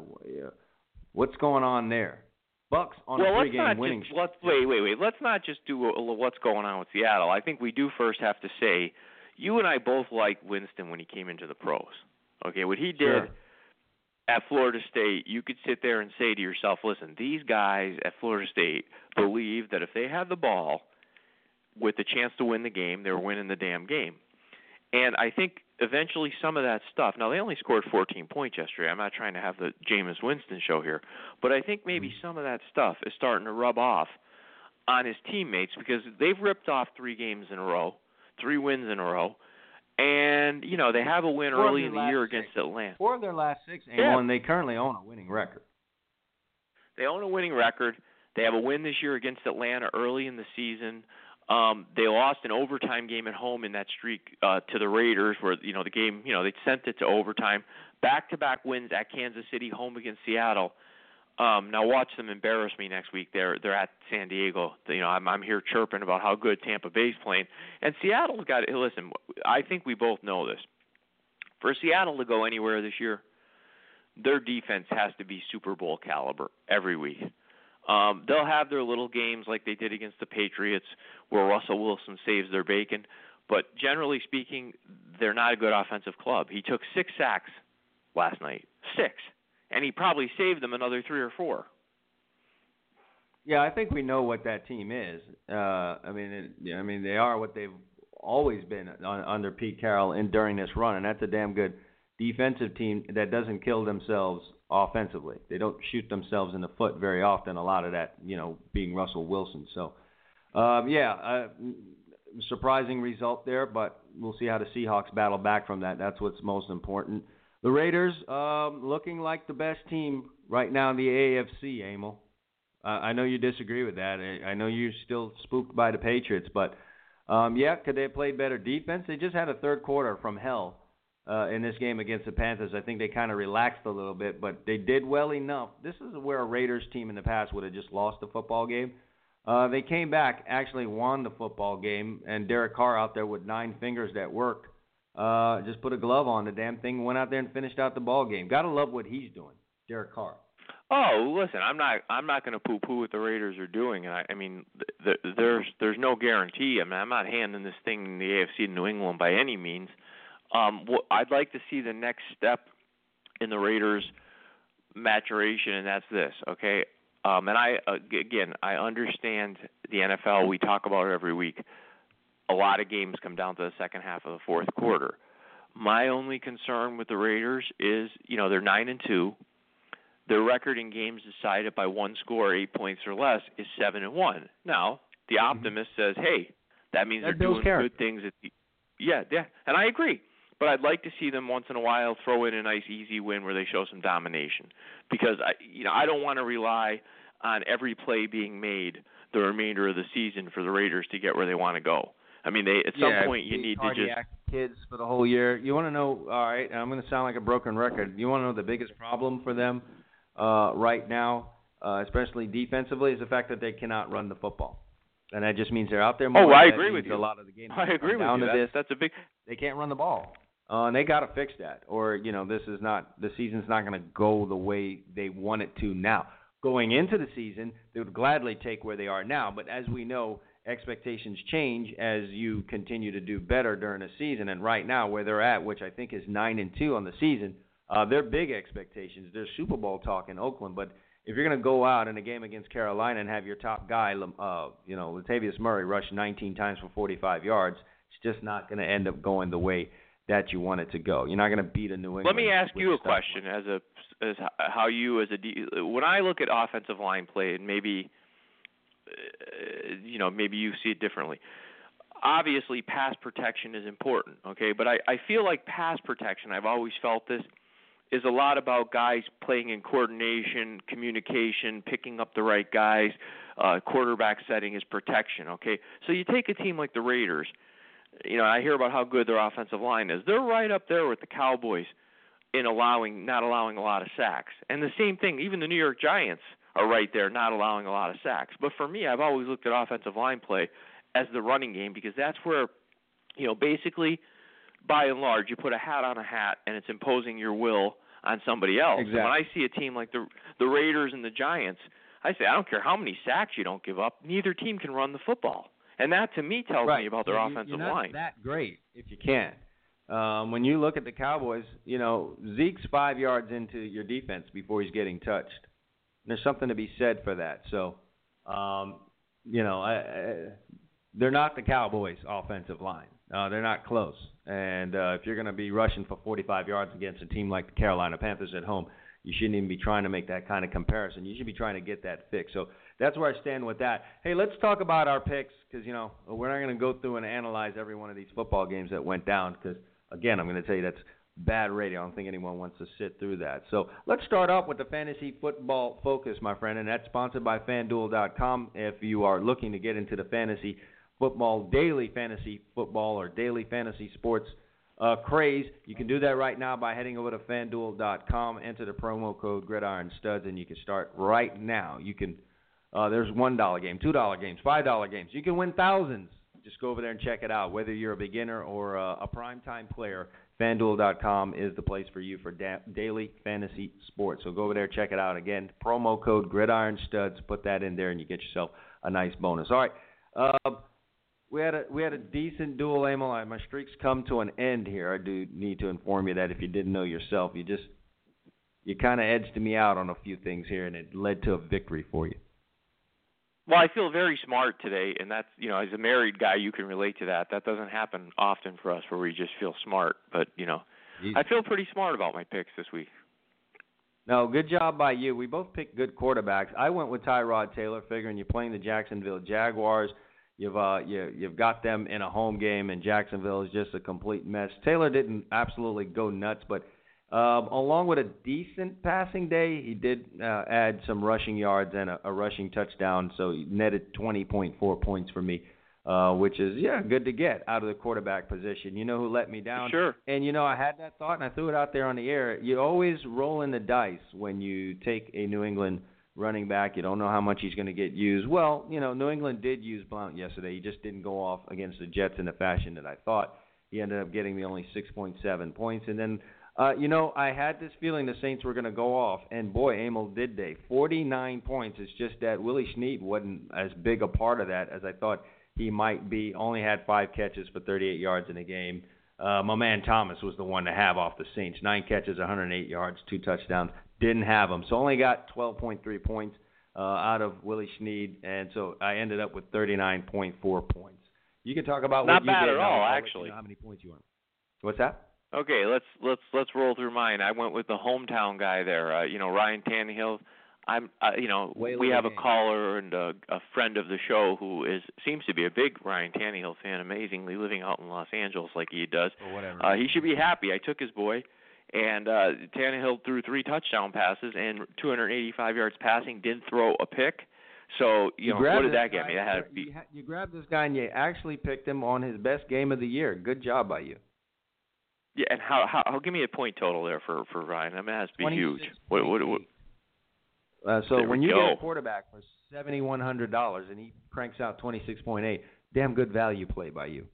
what's going on there? Bucks on well, a three-game winning just, let's, wait, wait, wait. Let's not just do a, what's going on with Seattle. I think we do first have to say you and I both liked Winston when he came into the pros. Okay, what he did sure. at Florida State, you could sit there and say to yourself, listen, these guys at Florida State believe that if they have the ball with the chance to win the game, they were winning the damn game. And I think eventually some of that stuff. Now they only scored 14 points yesterday. I'm not trying to have the Jameis Winston show here, but I think maybe mm-hmm. some of that stuff is starting to rub off on his teammates because they've ripped off three games in a row, three wins in a row, and you know they have a win Four early in the year six. against Atlanta. Four of their last six, Yeah. and they currently own a winning record. They own a winning record. They have a win this year against Atlanta early in the season. Um, they lost an overtime game at home in that streak uh, to the Raiders, where you know the game, you know they sent it to overtime. Back-to-back wins at Kansas City, home against Seattle. Um, now watch them embarrass me next week. They're they're at San Diego. You know I'm I'm here chirping about how good Tampa Bay's playing, and Seattle's got. It listen, I think we both know this. For Seattle to go anywhere this year, their defense has to be Super Bowl caliber every week. Um, they'll have their little games like they did against the Patriots, where Russell Wilson saves their bacon. But generally speaking, they're not a good offensive club. He took six sacks last night, six, and he probably saved them another three or four. Yeah, I think we know what that team is. Uh, I mean, it, I mean they are what they've always been on, under Pete Carroll in during this run, and that's a damn good defensive team that doesn't kill themselves offensively. They don't shoot themselves in the foot very often. A lot of that, you know, being Russell Wilson. So, um, yeah, uh, surprising result there, but we'll see how the Seahawks battle back from that. That's what's most important. The Raiders um, looking like the best team right now in the AFC, Emil. Uh, I know you disagree with that. I know you're still spooked by the Patriots, but um, yeah, could they have played better defense? They just had a third quarter from hell uh, in this game against the Panthers. I think they kind of relaxed a little bit, but they did well enough. This is where a Raiders team in the past would have just lost the football game. Uh, they came back, actually won the football game, and Derek Carr out there with nine fingers that work. Uh, just put a glove on the damn thing, went out there and finished out the ball game. Gotta love what he's doing, Derek Carr. Oh, listen, I'm not I'm not going to poo-poo what the Raiders are doing, and I, I mean, th- th- there's there's no guarantee. I mean, I'm not handing this thing in the AFC to New England by any means. Um, what, I'd like to see the next step in the Raiders' maturation, and that's this. Okay, um, and I uh, again, I understand the NFL. We talk about it every week. A lot of games come down to the second half of the fourth quarter. My only concern with the Raiders is, you know, they're nine and two. Their record in games decided by one score, eight points or less, is seven and one. Now, the Mm-hmm. optimist says, "Hey, that means That they're doing character. good things." At the, yeah, yeah, and I agree. But I'd like to see them once in a while throw in a nice easy win where they show some domination, because I, you know, I don't want to rely on every play being made the remainder of the season for the Raiders to get where they want to go. I mean, they at some yeah, point you need to just kids for the whole year. You want to know? All right, I'm going to sound like a broken record. You want to know the biggest problem for them uh, right now, uh, especially defensively, is the fact that they cannot run the football, and that just means they're out there more. Oh, I agree with you. A lot of the games I agree with down you. to That's, this. that's a big They can't run the ball. Uh, and they got to fix that, or you know, this is not the season's not going to go the way they want it to now. Going into the season, they would gladly take where they are now, but as we know, expectations change as you continue to do better during the season. And right now, where they're at, which I think is nine and two on the season, uh, they're big expectations. There's Super Bowl talk in Oakland, but if you're going to go out in a game against Carolina and have your top guy, uh, you know, Latavius Murray rush 19 times for 45 yards, it's just not going to end up going the way that you want it to go. You're not going to beat a New England. Let me ask you a stuff like- question as a as how you as a D, when I look at offensive line play and maybe uh, you know maybe you see it differently. Obviously, pass protection is important, okay? But I I feel like pass protection. I've always felt this is a lot about guys playing in coordination, communication, picking up the right guys. Uh, quarterback setting is protection, okay? So you take a team like the Raiders. You know, I hear about how good their offensive line is. They're right up there with the Cowboys in allowing not allowing a lot of sacks. And the same thing, even the New York Giants are right there not allowing a lot of sacks. But for me, I've always looked at offensive line play as the running game because that's where you know, basically by and large you put a hat on a hat and it's imposing your will on somebody else. Exactly. when I see a team like the the Raiders and the Giants, I say I don't care how many sacks you don't give up, neither team can run the football. And that to me tells right. me about their you- offensive you're not line. That great if you can. Um, when you look at the Cowboys, you know Zeke's five yards into your defense before he's getting touched. There's something to be said for that. So, um, you know, I, I, they're not the Cowboys' offensive line. Uh, they're not close. And uh, if you're going to be rushing for 45 yards against a team like the Carolina Panthers at home, you shouldn't even be trying to make that kind of comparison. You should be trying to get that fixed. So that's where I stand with that. Hey, let's talk about our picks because you know we're not going to go through and analyze every one of these football games that went down because again, I'm going to tell you that's bad radio. I don't think anyone wants to sit through that. So let's start off with the fantasy football focus, my friend, and that's sponsored by FanDuel.com. If you are looking to get into the fantasy football, daily fantasy football, or daily fantasy sports uh, craze. You can do that right now by heading over to FanDuel.com, enter the promo code Gridiron Studs, and you can start right now. You can. Uh, there's one dollar game, two dollar games, five dollar games. You can win thousands. Just go over there and check it out. Whether you're a beginner or uh, a prime time player, FanDuel.com is the place for you for da- daily fantasy sports. So go over there, check it out. Again, promo code Gridiron Studs. Put that in there, and you get yourself a nice bonus. All right. Uh, we had a we had a decent duel, Emil. My streak's come to an end here. I do need to inform you that if you didn't know yourself, you just you kind of edged me out on a few things here, and it led to a victory for you. Well, I feel very smart today, and that's you know, as a married guy, you can relate to that. That doesn't happen often for us, where we just feel smart. But you know, I feel pretty smart about my picks this week. No, good job by you. We both picked good quarterbacks. I went with Tyrod Taylor, figuring you're playing the Jacksonville Jaguars. You've uh you you've got them in a home game, and Jacksonville is just a complete mess. Taylor didn't absolutely go nuts, but um, along with a decent passing day, he did uh, add some rushing yards and a, a rushing touchdown, so he netted 20.4 points for me, uh, which is yeah good to get out of the quarterback position. You know who let me down? Sure. And you know I had that thought and I threw it out there on the air. You always roll in the dice when you take a New England running back. You don't know how much he's going to get used. Well, you know, New England did use Blount yesterday. He just didn't go off against the Jets in the fashion that I thought. He ended up getting me only 6.7 points. And then, uh, you know, I had this feeling the Saints were going to go off. And boy, Emil did they. 49 points. It's just that Willie Snead wasn't as big a part of that as I thought he might be. Only had five catches for 38 yards in a game. Uh, my man Thomas was the one to have off the Saints. Nine catches, 108 yards, two touchdowns. Didn't have him, so only got 12.3 points uh, out of Willie Snead, and so I ended up with 39.4 points. You can talk about Not what you bad did. at all, I'll actually. You know how many points you earned? What's that? Okay, let's let's let's roll through mine. I went with the hometown guy there. Uh, you know, Ryan Tannehill. I'm, uh, you know, Whale we have a caller and a, a friend of the show who is seems to be a big Ryan Tannehill fan. Amazingly, living out in Los Angeles like he does. Or whatever. Uh, he should be happy. I took his boy, and uh, Tannehill threw three touchdown passes and 285 yards passing. Didn't throw a pick. So you, know, what did that get me? That had to you, you grabbed this guy and you actually picked him on his best game of the year. Good job by you. Yeah. And how how, how give me a point total there for for Ryan? I mean, that has to be huge. What what, what Uh, so There when you go. get a quarterback for seventy one hundred dollars and he cranks out twenty six point eight, damn good value play by you.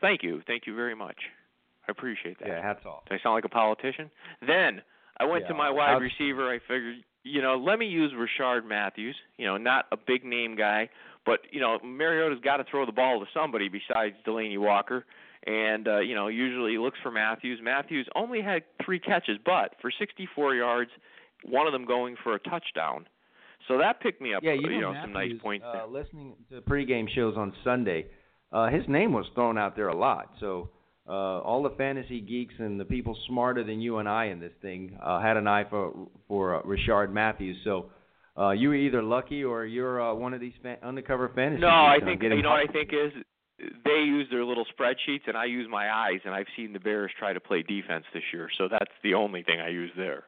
Thank you, thank you very much. I appreciate that. Yeah, hats off. Do I sound like a politician? Then I went to my wide how's- receiver. I figured, you know, let me use Rishard Matthews. You know, not a big name guy, but you know, Mariota's got to throw the ball to somebody besides Delanie Walker. And uh, you know, usually looks for Matthews. Matthews only had three catches, but for 64 yards, one of them going for a touchdown. So that picked me up, Yeah, you know, some nice points uh, Listening to pregame shows on Sunday, uh, his name was thrown out there a lot. So uh, all the fantasy geeks and the people smarter than you and I in this thing uh, had an eye for for uh, Rishard Matthews. So uh, you were either lucky or you're uh, one of these fan- undercover fantasy. No, I geeks, and I'm think you know what I think is they use their little spreadsheets and I use my eyes and I've seen the Bears try to play defense this year, so that's the only thing I use there.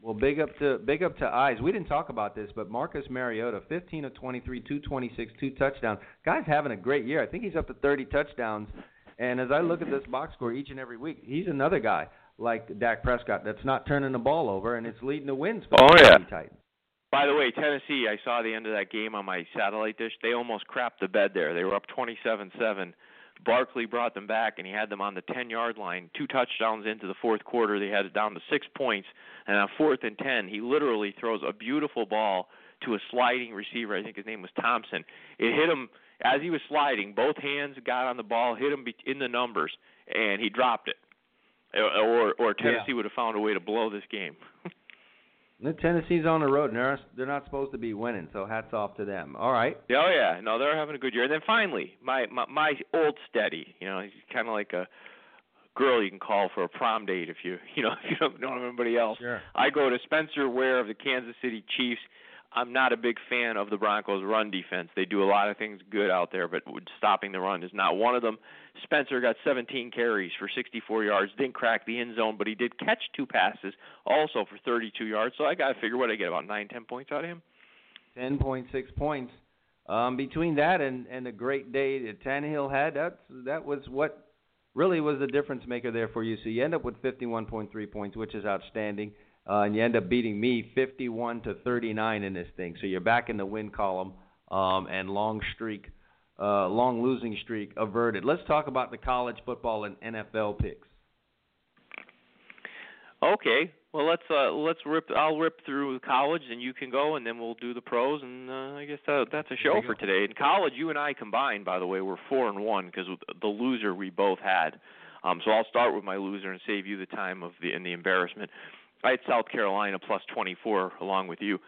Well, big up to big up to eyes. We didn't talk about this, but Marcus Mariota, 15 of 23, 226, two touchdowns. Guy's having a great year. I think he's up to 30 touchdowns. And as I look at this box score each and every week, he's another guy like Dak Prescott that's not turning the ball over, and it's leading the wins for Oh, the yeah. Titans. By the way, Tennessee, I saw the end of that game on my satellite dish. They almost crapped the bed there. They were up 27-7. Barkley brought them back, and he had them on the 10-yard line. Two touchdowns into the fourth quarter, they had it down to six points. And on fourth and 10, he literally throws a beautiful ball to a sliding receiver. I think his name was Thompson. It hit him as he was sliding. Both hands got on the ball, hit him in the numbers, and he dropped it. Or, or, or Tennessee would have found a way to blow this game. The Tennessee's on the road, and they're they're not supposed to be winning. So hats off to them. All right. Oh yeah, no, they're having a good year. And then finally, my my, my old steady, you know, he's kind of like a girl you can call for a prom date if you you know if you don't know anybody else. Sure. I go to Spencer Ware of the Kansas City Chiefs. I'm not a big fan of the Broncos' run defense. They do a lot of things good out there, but stopping the run is not one of them. Spencer got 17 carries for 64 yards, didn't crack the end zone, but he did catch two passes also for 32 yards. So I got to figure what I get about nine, ten points out of him. 10.6 points. um, between that and and the great day that Tannehill had, that's that was what really was the difference maker there for you. So you end up with 51.3 points, which is outstanding, uh, and you end up beating me 51 to 39 in this thing. So you're back in the win column, um, and long streak, uh, long losing streak averted. Let's talk about the college football and NFL picks. Okay. Well, let's uh let's rip. I'll rip through college, and you can go, and then we'll do the pros, and uh, I guess that, that's a show for today. In college, you and I combined, by the way, we're four and one because the loser we both had. Um, so I'll start with my loser and save you the time of the and the embarrassment. I had South Carolina plus 24 along with you,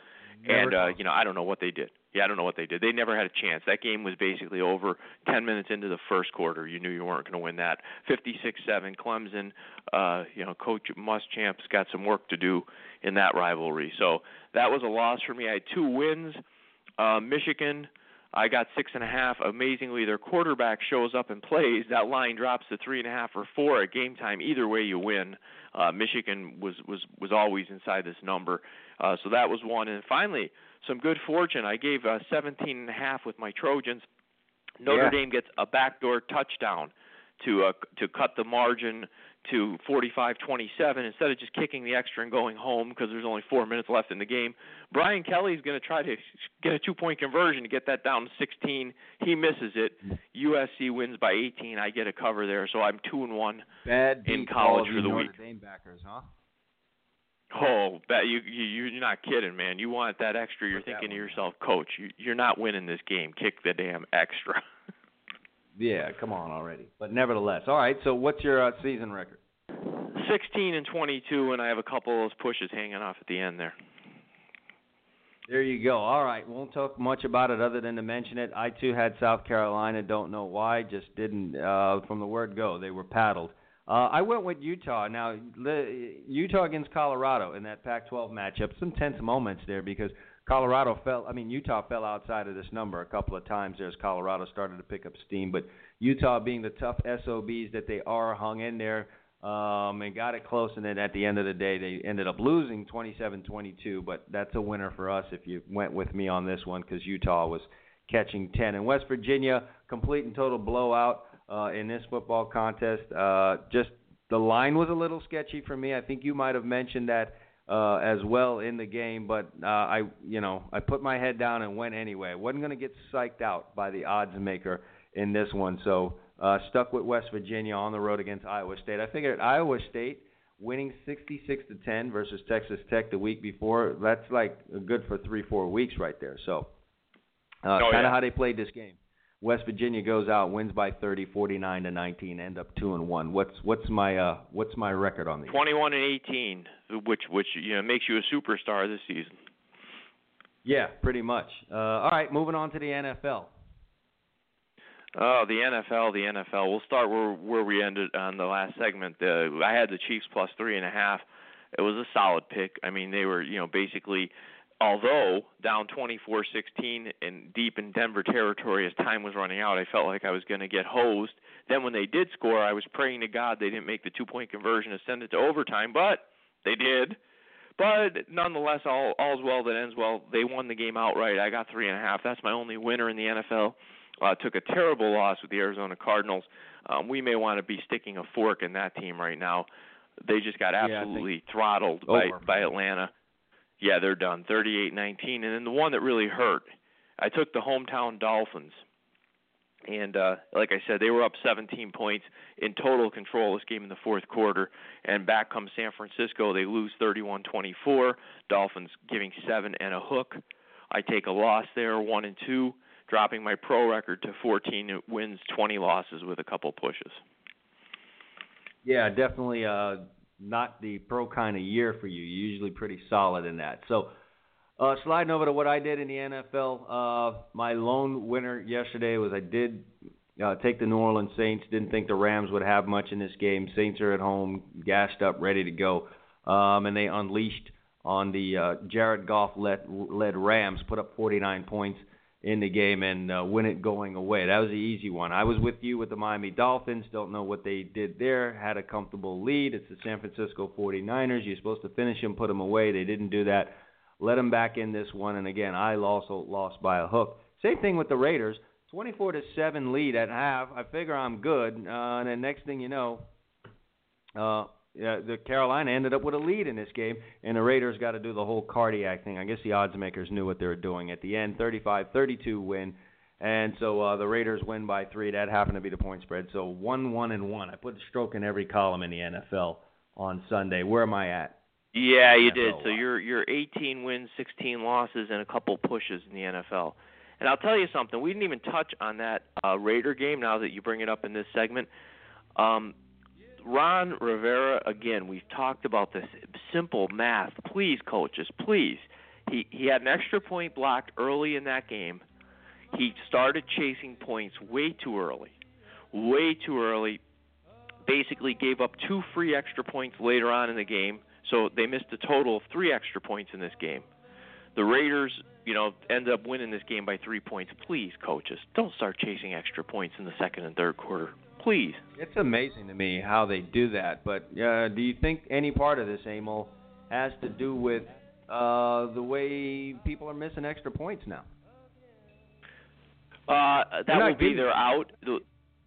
Never and uh, you know I don't know what they did. Yeah, I don't know what they did. They never had a chance. That game was basically over 10 minutes into the first quarter. You knew you weren't going to win that. 56-7 Clemson, uh, you know, coach Muschamp's got some work to do in that rivalry. So, that was a loss for me. I had two wins. Uh, Michigan, I got six and a half. Amazingly, their quarterback shows up and plays. That line drops to three and a half or four at game time. Either way, you win. Uh, Michigan was was was always inside this number, uh, so that was one. And finally, some good fortune. I gave uh, 17 and a half with my Trojans. Notre Yeah. Dame gets a backdoor touchdown to uh, to cut the margin to 45-27 instead of just kicking the extra and going home because there's only four minutes left in the game. Brian Kelly's going to try to get a two-point conversion to get that down to 16. He misses it. USC wins by 18. I get a cover there, so I'm two and one. Bad In college for the Notre week. Dame backers, huh? Oh, bet you, you you're not kidding, man. You want that extra? You're Put thinking to yourself, Coach, you, you're not winning this game. Kick the damn extra. Yeah, come on already. But nevertheless, all right. So what's your uh, season record? 16 and 22, and I have a couple of those pushes hanging off at the end there. There you go. All right. Won't talk much about it other than to mention it. I too had South Carolina. Don't know why. Just didn't. Uh, from the word go, they were paddled. Uh, I went with Utah. Now, Utah against Colorado in that Pac-12 matchup. Some tense moments there because Colorado fell. I mean, Utah fell outside of this number a couple of times there as Colorado started to pick up steam. But Utah, being the tough SOBs that they are, hung in there um, and got it close. And then at the end of the day, they ended up losing 27-22. But that's a winner for us if you went with me on this one because Utah was catching 10. And West Virginia, complete and total blowout uh, in this football contest. Uh, just the line was a little sketchy for me. I think you might have mentioned that uh, as well in the game, but uh, I, you know, I put my head down and went anyway. I wasn't going to get psyched out by the odds maker in this one, so uh, stuck with West Virginia on the road against Iowa State. I figured Iowa State winning 66 to 10 versus Texas Tech the week before. That's like good for three, four weeks right there. So, uh, Oh, kind of yeah. how they played this game. West Virginia goes out, wins by 30, 49 to 19, end up two and one. What's what's my uh what's my record on these? 21 and 18, which which you know makes you a superstar this season. Yeah, pretty much. Uh, all right, moving on to the NFL. Oh, the NFL, the NFL. We'll start where where we ended on the last segment. The I had the Chiefs plus three and a half. It was a solid pick. I mean, they were you know basically, although down 24-16 and deep in Denver territory as time was running out, I felt like I was going to get hosed. Then when they did score, I was praying to God they didn't make the two point conversion to send it to overtime, but they did. But nonetheless, all all's well that ends well. They won the game outright. I got three and a half. That's my only winner in the NFL. Uh, took a terrible loss with the Arizona Cardinals. Um, we may want to be sticking a fork in that team right now. They just got absolutely throttled by by Atlanta. Yeah, they're done. 38-19. And then the one that really hurt, I took the hometown Dolphins. And uh like I said, they were up 17 points in total control this game in the fourth quarter. And back comes San Francisco. They lose 31-24. Dolphins giving seven and a hook. I take a loss there, one and two, dropping my pro record to 14 wins, 20 losses with a couple pushes. Yeah, definitely uh, not the pro kind of year for you. You're usually pretty solid in that. So, uh, sliding over to what I did in the NFL, uh, my lone winner yesterday was I did uh, take the New Orleans Saints. Didn't think the Rams would have much in this game. Saints are at home, gassed up, ready to go, um, and they unleashed on the uh, Jared Goff led, led Rams, put up 49 points in the game and uh, win it going away. That was the easy one. I was with you with the Miami Dolphins. Don't know what they did there. Had a comfortable lead. It's the San Francisco 49ers. You're supposed to finish them, put them away. They didn't do that. Let them back in this one. And again, I also lost by a hook. Same thing with the Raiders. 24 to 7 lead at half. I figure I'm good. Uh, and then next thing you know, uh, yeah, the Carolina ended up with a lead in this game, and the Raiders got to do the whole cardiac thing. I guess the odds makers knew what they were doing. At the end, 35-32 win, and so uh, the Raiders win by three. That happened to be the point spread. So one, one, and one. I put a stroke in every column in the NFL on Sunday. Where am I at? Yeah, you did. So you're you're 18 wins, 16 losses, and a couple pushes in the NFL. And I'll tell you something. We didn't even touch on that uh, Raider game. Now that you bring it up in this segment, um, Ron Rivera. Again, we've talked about this simple math. Please, coaches, please. He he had an extra point blocked early in that game. He started chasing points way too early, way too early. Basically, gave up two free extra points later on in the game. So they missed a total of three extra points in this game. The Raiders, you know, end up winning this game by three points. Please, coaches, don't start chasing extra points in the second and third quarter. Please. It's amazing to me how they do that. But uh, do you think any part of this, Emil, has to do with uh, the way people are missing extra points now? Uh, that will be their out.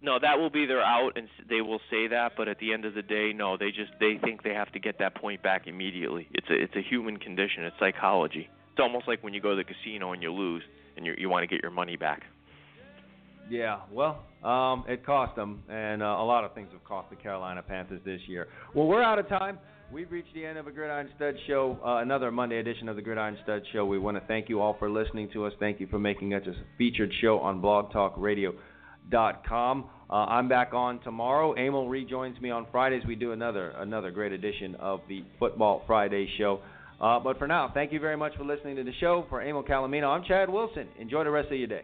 No, that will be their out, and they will say that. But at the end of the day, no, they just they think they have to get that point back immediately. It's a it's a human condition. It's psychology. It's almost like when you go to the casino and you lose, and you you want to get your money back. Yeah, well, um, it cost them, and uh, a lot of things have cost the Carolina Panthers this year. Well, we're out of time. We've reached the end of a Gridiron Stud Show, uh, another Monday edition of the Gridiron Stud Show. We want to thank you all for listening to us. Thank you for making us a featured show on blogtalkradio.com. Uh, I'm back on tomorrow. Emil rejoins me on Fridays. We do another another great edition of the Football Friday Show. Uh, but for now, thank you very much for listening to the show. For Emil Calomino, I'm Chad Wilson. Enjoy the rest of your day.